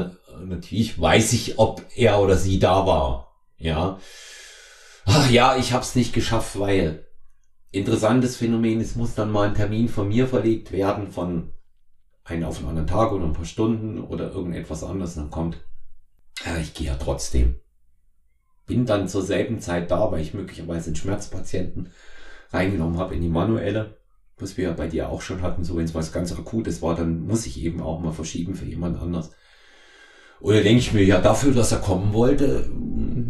Natürlich weiß ich, ob er oder sie da war. Ja. Ach ja, ich habe es nicht geschafft, weil interessantes Phänomen, es muss dann mal ein Termin von mir verlegt werden, von einen auf einen anderen Tag oder ein paar Stunden oder irgendetwas anderes, dann kommt, ja, ich gehe ja trotzdem. Bin dann zur selben Zeit da, weil ich möglicherweise einen Schmerzpatienten reingenommen habe in die manuelle, was wir ja bei dir auch schon hatten, so wenn es was ganz Akutes war, dann muss ich eben auch mal verschieben für jemand anders. Oder denke ich mir, ja, dafür, dass er kommen wollte,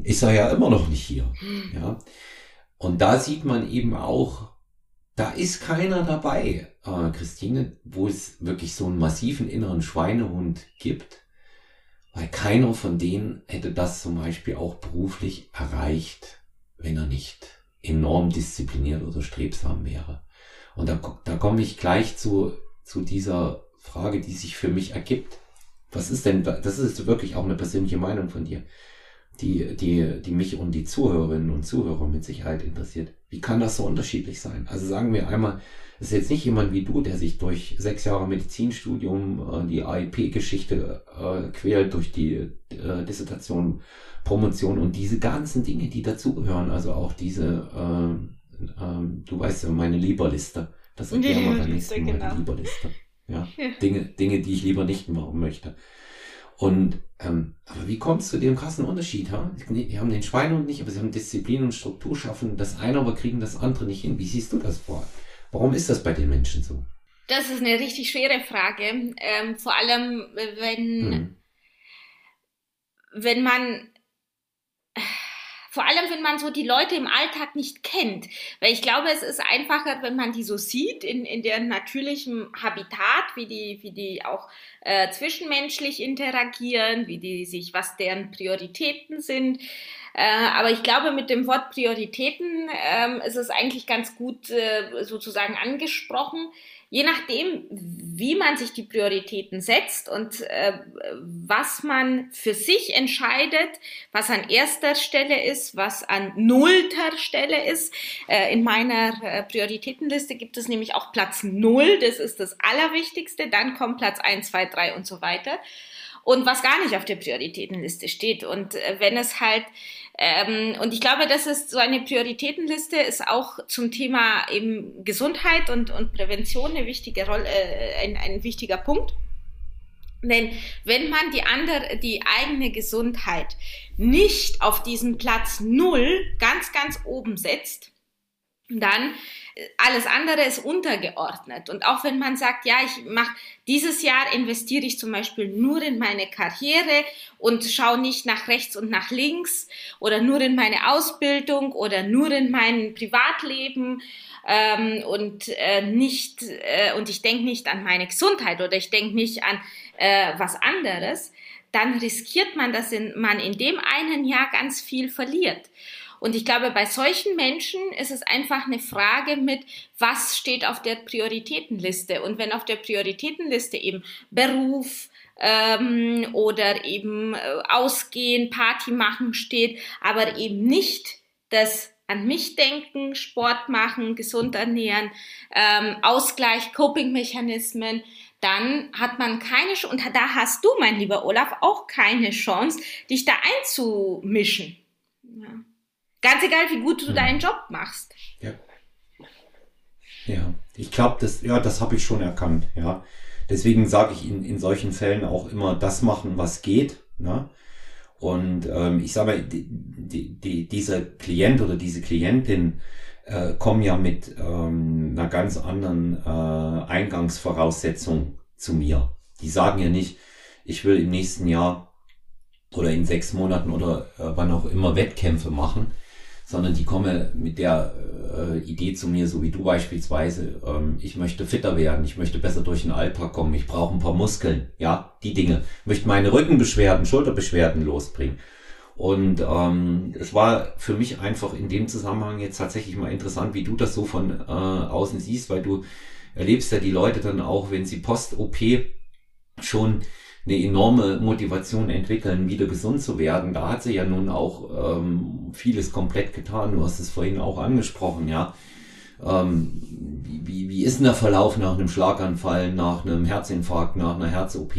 ist er ja immer noch nicht hier. Ja. Und da sieht man eben auch, da ist keiner dabei, äh, Christine, wo es wirklich so einen massiven inneren Schweinehund gibt, weil keiner von denen hätte das zum Beispiel auch beruflich erreicht, wenn er nicht enorm diszipliniert oder strebsam wäre. Und da, da komme ich gleich zu, zu dieser Frage, die sich für mich ergibt. Was ist denn, das ist wirklich auch eine persönliche Meinung von dir die, die, die mich und die Zuhörerinnen und Zuhörer mit Sicherheit interessiert. Wie kann das so unterschiedlich sein? Also sagen wir einmal, es ist jetzt nicht jemand wie du, der sich durch sechs Jahre Medizinstudium, äh, die AIP-Geschichte äh, quält, durch die äh, Dissertation, Promotion und diese ganzen Dinge, die dazugehören, also auch diese, äh, ähm, du weißt ja, meine Lieberliste. Das erklären wir beim nächsten Mal, genau. die Lieberliste. Ja? ja? Dinge, Dinge, die ich lieber nicht machen möchte. Und ähm, aber wie kommst du zu dem krassen Unterschied? Ha? Die haben den Schweinehund nicht, aber sie haben Disziplin und Struktur schaffen das eine, aber kriegen das andere nicht hin. Wie siehst du das vor? Warum ist das bei den Menschen so? Das ist eine richtig schwere Frage. Ähm, vor allem, wenn, hm. wenn man vor allem, wenn man so die Leute im Alltag nicht kennt. Weil ich glaube, es ist einfacher, wenn man die so sieht in, in deren natürlichem Habitat, wie die, wie die auch äh, zwischenmenschlich interagieren, wie die sich, was deren Prioritäten sind. Äh, aber ich glaube, mit dem Wort Prioritäten ähm, ist es eigentlich ganz gut äh, sozusagen angesprochen je nachdem, wie man sich die Prioritäten setzt und äh, was man für sich entscheidet, was an erster Stelle ist, was an nullter Stelle ist. Äh, in meiner äh, Prioritätenliste gibt es nämlich auch Platz null, das ist das Allerwichtigste, dann kommt Platz eins, zwei, drei und so weiter und was gar nicht auf der Prioritätenliste steht. Und äh, wenn es halt, ähm, und ich glaube, das ist so eine Prioritätenliste, ist auch zum Thema eben Gesundheit und, und Prävention eine wichtige Rolle, äh, ein, ein wichtiger Punkt. Denn wenn man die andere, die eigene Gesundheit nicht auf diesen Platz Null ganz, ganz oben setzt, dann alles andere ist untergeordnet. Und auch wenn man sagt, ja, ich mache dieses Jahr investiere ich zum Beispiel nur in meine Karriere und schaue nicht nach rechts und nach links oder nur in meine Ausbildung oder nur in mein Privatleben ähm, und äh, nicht äh, und ich denke nicht an meine Gesundheit oder ich denke nicht an äh, was anderes, dann riskiert man, dass in, man in dem einen Jahr ganz viel verliert. Und ich glaube, bei solchen Menschen ist es einfach eine Frage mit, was steht auf der Prioritätenliste? Und wenn auf der Prioritätenliste eben Beruf, ähm, oder eben äh, ausgehen, Party machen steht, aber eben nicht das an mich denken, Sport machen, gesund ernähren, ähm, Ausgleich, Coping-Mechanismen, dann hat man keine Chance, und da hast du, mein lieber Olaf, auch keine Chance, dich da einzumischen. Ja. Ganz egal, wie gut du hm. deinen Job machst. Ja. Ja, ich glaube, das, ja, das habe ich schon erkannt, ja. Deswegen sage ich in, in solchen Fällen auch immer das machen, was geht. Ne? Und ähm, ich sage mal, die, die, die, dieser Klient oder diese Klientin äh, kommen ja mit ähm, einer ganz anderen äh, Eingangsvoraussetzung zu mir. Die sagen ja nicht, ich will im nächsten Jahr oder in sechs Monaten oder äh, wann auch immer Wettkämpfe machen, sondern die kommen mit der äh, Idee zu mir, so wie du beispielsweise, ähm, ich möchte fitter werden, ich möchte besser durch den Alltag kommen, ich brauche ein paar Muskeln, ja, die Dinge, ich möchte meine Rückenbeschwerden, Schulterbeschwerden losbringen. Und ähm, es war für mich einfach in dem Zusammenhang jetzt tatsächlich mal interessant, wie du das so von äh, außen siehst, weil du erlebst ja die Leute dann auch, wenn sie post-OP schon eine enorme Motivation entwickeln, wieder gesund zu werden. Da hat sie ja nun auch ähm, vieles komplett getan. Du hast es vorhin auch angesprochen, ja. Ähm, wie, wie ist denn der Verlauf nach einem Schlaganfall, nach einem Herzinfarkt, nach einer Herz-OP?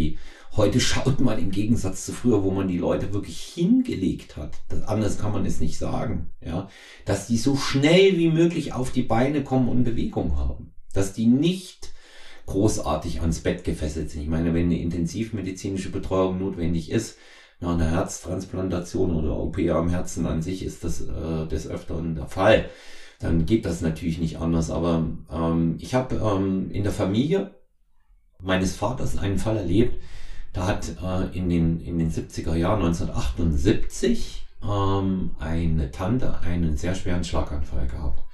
Heute schaut man im Gegensatz zu früher, wo man die Leute wirklich hingelegt hat. Das, anders kann man es nicht sagen, ja. Dass die so schnell wie möglich auf die Beine kommen und Bewegung haben. Dass die nicht großartig ans Bett gefesselt sind. Ich meine, wenn eine intensivmedizinische Betreuung notwendig ist, nach einer Herztransplantation oder OP am Herzen an sich ist das äh, des Öfteren der Fall. Dann geht das natürlich nicht anders. Aber ähm, ich habe ähm, in der Familie meines Vaters einen Fall erlebt, da hat äh, in, den, in den 70er Jahren 1978 ähm, eine Tante einen sehr schweren Schlaganfall gehabt.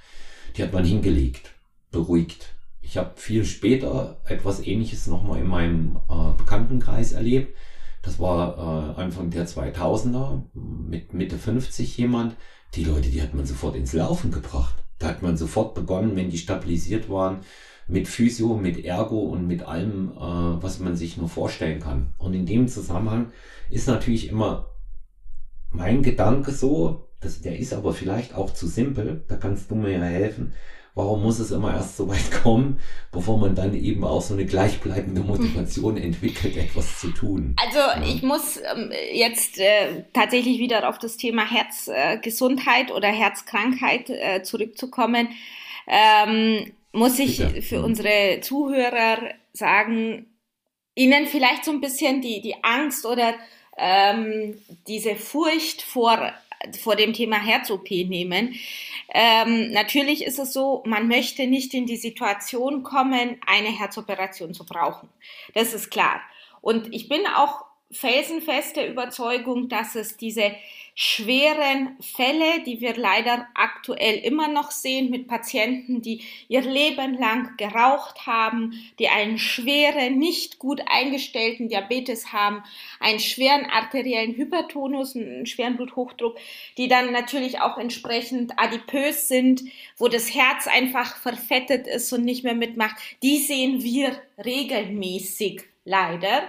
Die hat man hingelegt, beruhigt. Ich habe viel später etwas Ähnliches nochmal in meinem äh, Bekanntenkreis erlebt. Das war äh, Anfang der 2000er mit Mitte 50 jemand. Die Leute, die hat man sofort ins Laufen gebracht. Da hat man sofort begonnen, wenn die stabilisiert waren, mit Physio, mit Ergo und mit allem, äh, was man sich nur vorstellen kann. Und in dem Zusammenhang ist natürlich immer mein Gedanke so, das, der ist aber vielleicht auch zu simpel, da kannst du mir ja helfen. Warum muss es immer erst so weit (laughs) kommen, bevor man dann eben auch so eine gleichbleibende Motivation (laughs) entwickelt, etwas zu tun? Also ja. ich muss ähm, jetzt äh, tatsächlich wieder auf das Thema Herzgesundheit äh, oder Herzkrankheit äh, zurückzukommen. Ähm, muss ich Bitte. für unsere Zuhörer sagen, ihnen vielleicht so ein bisschen die, die Angst oder ähm, diese Furcht vor, vor dem Thema Herz-OP nehmen. Ähm, natürlich ist es so, man möchte nicht in die Situation kommen, eine Herzoperation zu brauchen. Das ist klar. Und ich bin auch felsenfest der Überzeugung, dass es diese schweren Fälle, die wir leider aktuell immer noch sehen mit Patienten, die ihr Leben lang geraucht haben, die einen schweren, nicht gut eingestellten Diabetes haben, einen schweren arteriellen Hypertonus, einen schweren Bluthochdruck, die dann natürlich auch entsprechend adipös sind, wo das Herz einfach verfettet ist und nicht mehr mitmacht, die sehen wir regelmäßig leider.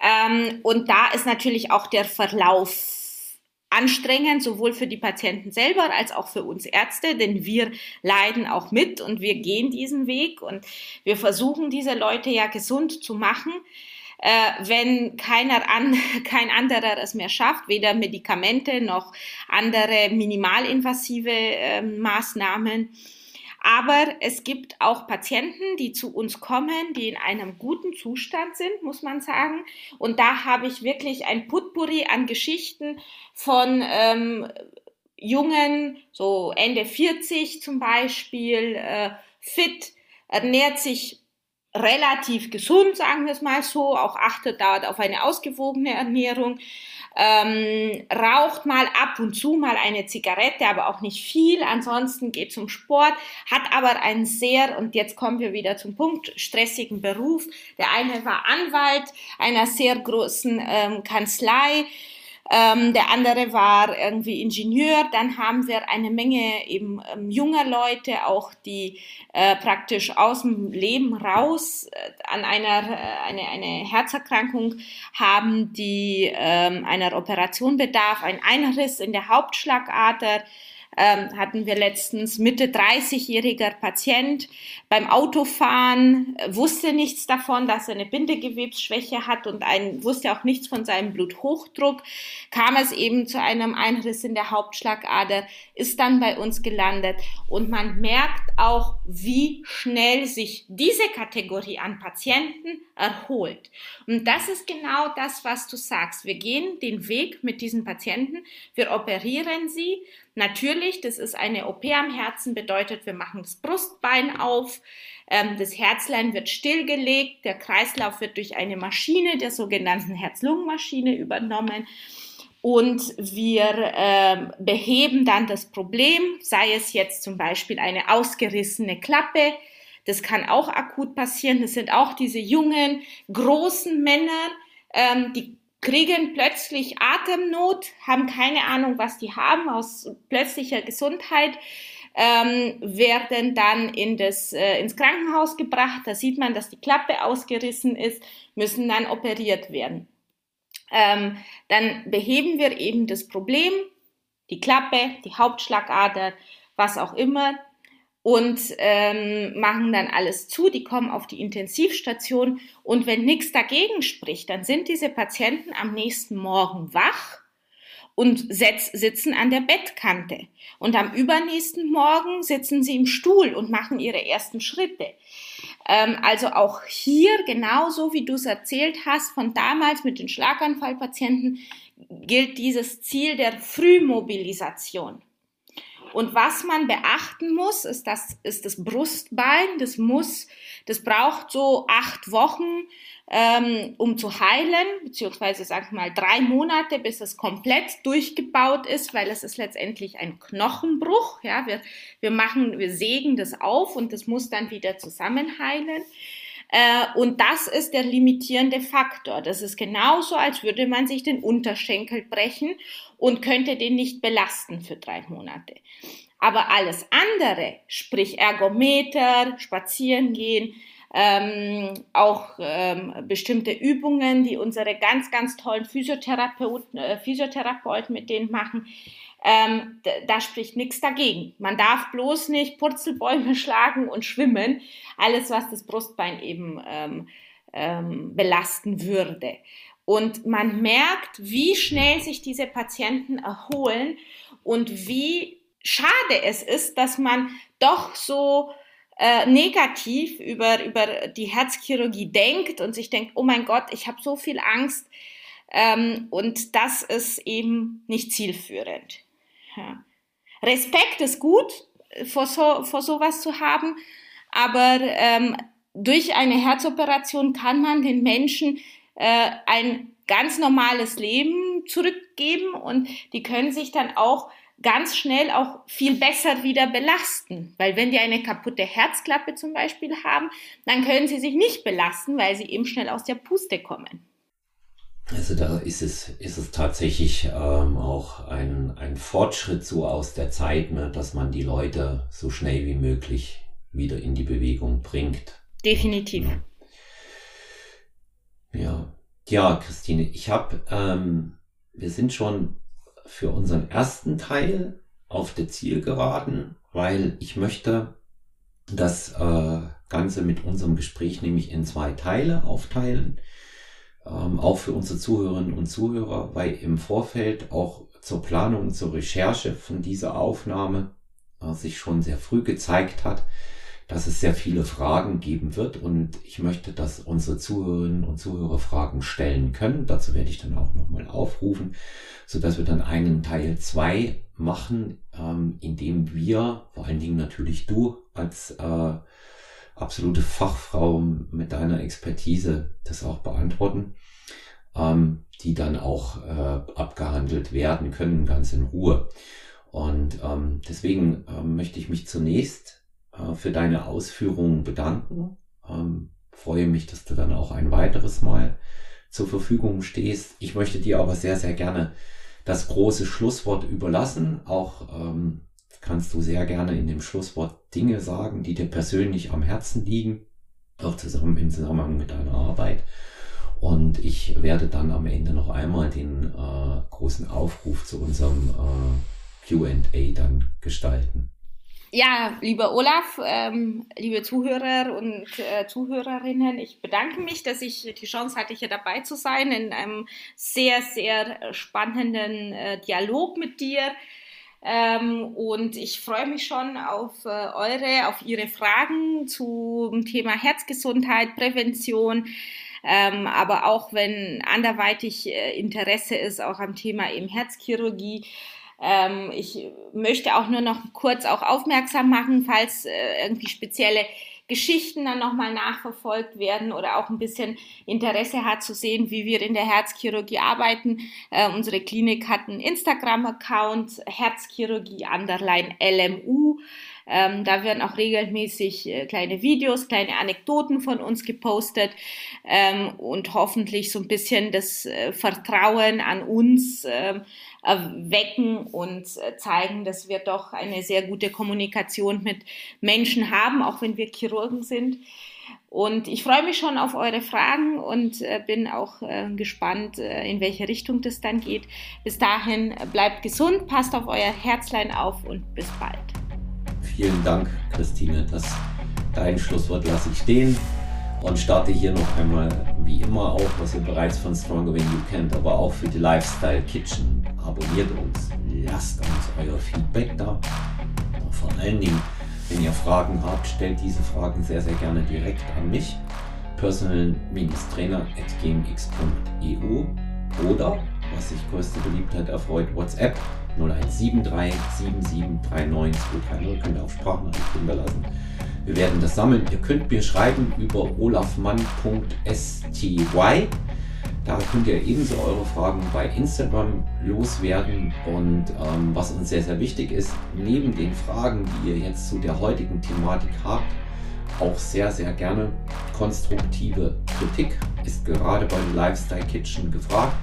Ähm, und da ist natürlich auch der Verlauf anstrengend, sowohl für die Patienten selber als auch für uns Ärzte, denn wir leiden auch mit und wir gehen diesen Weg und wir versuchen diese Leute ja gesund zu machen. Äh, wenn keiner an, (laughs) kein anderer es mehr schafft, weder Medikamente noch andere minimalinvasive äh, Maßnahmen, aber es gibt auch Patienten, die zu uns kommen, die in einem guten Zustand sind, muss man sagen. Und da habe ich wirklich ein Putburi an Geschichten von ähm, Jungen, so Ende 40 zum Beispiel, äh, fit, ernährt sich relativ gesund, sagen wir es mal so, auch achtet dort auf eine ausgewogene Ernährung, ähm, raucht mal ab und zu mal eine Zigarette, aber auch nicht viel. Ansonsten geht zum Sport, hat aber einen sehr, und jetzt kommen wir wieder zum Punkt, stressigen Beruf. Der eine war Anwalt einer sehr großen ähm, Kanzlei ähm, der andere war irgendwie Ingenieur. Dann haben wir eine Menge eben ähm, junger Leute, auch die äh, praktisch aus dem Leben raus äh, an einer äh, eine, eine Herzerkrankung haben, die ähm, einer Operation bedarf, ein Einriss in der Hauptschlagader ähm, hatten wir letztens Mitte 30-jähriger Patient beim Autofahren, äh, wusste nichts davon, dass er eine Bindegewebsschwäche hat und ein, wusste auch nichts von seinem Bluthochdruck, kam es eben zu einem Einriss in der Hauptschlagader, ist dann bei uns gelandet und man merkt auch, wie schnell sich diese Kategorie an Patienten erholt. Und das ist genau das, was du sagst. Wir gehen den Weg mit diesen Patienten, wir operieren sie, Natürlich, das ist eine OP am Herzen, bedeutet, wir machen das Brustbein auf, ähm, das Herzlein wird stillgelegt, der Kreislauf wird durch eine Maschine, der sogenannten Herz-Lungen-Maschine übernommen. Und wir ähm, beheben dann das Problem, sei es jetzt zum Beispiel eine ausgerissene Klappe, das kann auch akut passieren. Das sind auch diese jungen, großen Männer, ähm, die kriegen plötzlich Atemnot, haben keine Ahnung, was die haben, aus plötzlicher Gesundheit, ähm, werden dann in das, äh, ins Krankenhaus gebracht. Da sieht man, dass die Klappe ausgerissen ist, müssen dann operiert werden. Ähm, dann beheben wir eben das Problem, die Klappe, die Hauptschlagader, was auch immer, und ähm, machen dann alles zu. Die kommen auf die Intensivstation und wenn nichts dagegen spricht, dann sind diese Patienten am nächsten Morgen wach und sitzen an der Bettkante. Und am übernächsten Morgen sitzen sie im Stuhl und machen ihre ersten Schritte. Ähm, also auch hier, genauso wie du es erzählt hast, von damals mit den Schlaganfallpatienten, gilt dieses Ziel der Frühmobilisation. Und was man beachten muss, ist das, ist das Brustbein. Das muss, das braucht so acht Wochen, ähm, um zu heilen, beziehungsweise sag ich mal drei Monate, bis es komplett durchgebaut ist, weil es ist letztendlich ein Knochenbruch. Ja, wir, wir machen, wir sägen das auf und das muss dann wieder zusammenheilen. Äh, und das ist der limitierende Faktor. Das ist genauso, als würde man sich den Unterschenkel brechen und könnte den nicht belasten für drei Monate. Aber alles andere, sprich Ergometer, spazieren gehen, ähm, auch ähm, bestimmte Übungen, die unsere ganz, ganz tollen Physiotherapeuten, äh, Physiotherapeuten mit denen machen, ähm, da spricht nichts dagegen. Man darf bloß nicht Purzelbäume (laughs) schlagen und schwimmen. Alles, was das Brustbein eben ähm, ähm, belasten würde. Und man merkt, wie schnell sich diese Patienten erholen und wie schade es ist, dass man doch so äh, negativ über, über die Herzchirurgie denkt und sich denkt, oh mein Gott, ich habe so viel Angst. Ähm, und das ist eben nicht zielführend. Ja. Respekt ist gut, vor, so, vor sowas zu haben, aber ähm, durch eine Herzoperation kann man den Menschen äh, ein ganz normales Leben zurückgeben und die können sich dann auch ganz schnell auch viel besser wieder belasten. Weil wenn die eine kaputte Herzklappe zum Beispiel haben, dann können sie sich nicht belasten, weil sie eben schnell aus der Puste kommen. Also da ist es, ist es tatsächlich ähm, auch ein, ein Fortschritt so aus der Zeit, ne, dass man die Leute so schnell wie möglich wieder in die Bewegung bringt. Definitiv. Ja, ja, Christine, ich habe, ähm, wir sind schon für unseren ersten Teil auf der Zielgeraden, weil ich möchte das äh, Ganze mit unserem Gespräch nämlich in zwei Teile aufteilen ähm, auch für unsere Zuhörerinnen und Zuhörer, weil im Vorfeld auch zur Planung zur Recherche von dieser Aufnahme äh, sich schon sehr früh gezeigt hat, dass es sehr viele Fragen geben wird und ich möchte, dass unsere Zuhörerinnen und Zuhörer Fragen stellen können. Dazu werde ich dann auch nochmal aufrufen, so dass wir dann einen Teil zwei machen, ähm, in dem wir, vor allen Dingen natürlich du als äh, absolute Fachfrau mit deiner Expertise das auch beantworten, ähm, die dann auch äh, abgehandelt werden können, ganz in Ruhe. Und ähm, deswegen ähm, möchte ich mich zunächst äh, für deine Ausführungen bedanken. Ähm, freue mich, dass du dann auch ein weiteres Mal zur Verfügung stehst. Ich möchte dir aber sehr, sehr gerne das große Schlusswort überlassen, auch ähm, kannst du sehr gerne in dem Schlusswort Dinge sagen, die dir persönlich am Herzen liegen, auch zusammen im Zusammenhang mit deiner Arbeit. Und ich werde dann am Ende noch einmal den äh, großen Aufruf zu unserem äh, QA dann gestalten. Ja, lieber Olaf, ähm, liebe Zuhörer und äh, Zuhörerinnen, ich bedanke mich, dass ich die Chance hatte, hier dabei zu sein in einem sehr, sehr spannenden äh, Dialog mit dir. Ähm, und ich freue mich schon auf äh, eure, auf Ihre Fragen zum Thema Herzgesundheit, Prävention. Ähm, aber auch wenn anderweitig äh, Interesse ist, auch am Thema eben Herzchirurgie. Ähm, ich möchte auch nur noch kurz auch aufmerksam machen, falls äh, irgendwie spezielle Geschichten dann nochmal nachverfolgt werden oder auch ein bisschen Interesse hat zu sehen, wie wir in der Herzchirurgie arbeiten. Äh, unsere Klinik hat einen Instagram-Account, Herzchirurgie underline LMU. Ähm, da werden auch regelmäßig äh, kleine Videos, kleine Anekdoten von uns gepostet ähm, und hoffentlich so ein bisschen das äh, Vertrauen an uns ähm, wecken und äh, zeigen, dass wir doch eine sehr gute Kommunikation mit Menschen haben, auch wenn wir Chirurgen sind. Und ich freue mich schon auf eure Fragen und äh, bin auch äh, gespannt, äh, in welche Richtung das dann geht. Bis dahin äh, bleibt gesund, passt auf euer Herzlein auf und bis bald. Vielen Dank, Christine. Das, dein Schlusswort lasse ich stehen und starte hier noch einmal, wie immer auch, was ihr bereits von Stronger When You kennt, aber auch für die Lifestyle Kitchen. Abonniert uns, lasst uns euer Feedback da. Und vor allen Dingen, wenn ihr Fragen habt, stellt diese Fragen sehr, sehr gerne direkt an mich. personal-trainer.gmx.eu oder, was sich größte Beliebtheit erfreut, WhatsApp 0173 7739 230. Könnt ihr auf Sprachnachricht hinterlassen. Wir werden das sammeln. Ihr könnt mir schreiben über olafmann.sty. Da könnt ihr ebenso eure Fragen bei Instagram loswerden. Und ähm, was uns sehr, sehr wichtig ist, neben den Fragen, die ihr jetzt zu der heutigen Thematik habt, auch sehr, sehr gerne konstruktive Kritik ist gerade bei Lifestyle Kitchen gefragt.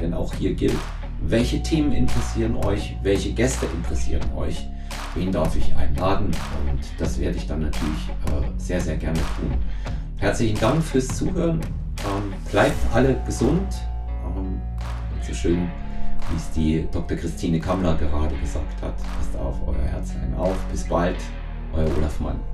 Denn auch hier gilt, welche Themen interessieren euch, welche Gäste interessieren euch wen darf ich einladen und das werde ich dann natürlich äh, sehr, sehr gerne tun. Herzlichen Dank fürs Zuhören. Ähm, bleibt alle gesund. Ähm, so schön wie es die Dr. Christine Kammler gerade gesagt hat. Passt auf euer Herzlein auf. Bis bald, euer Olaf Mann.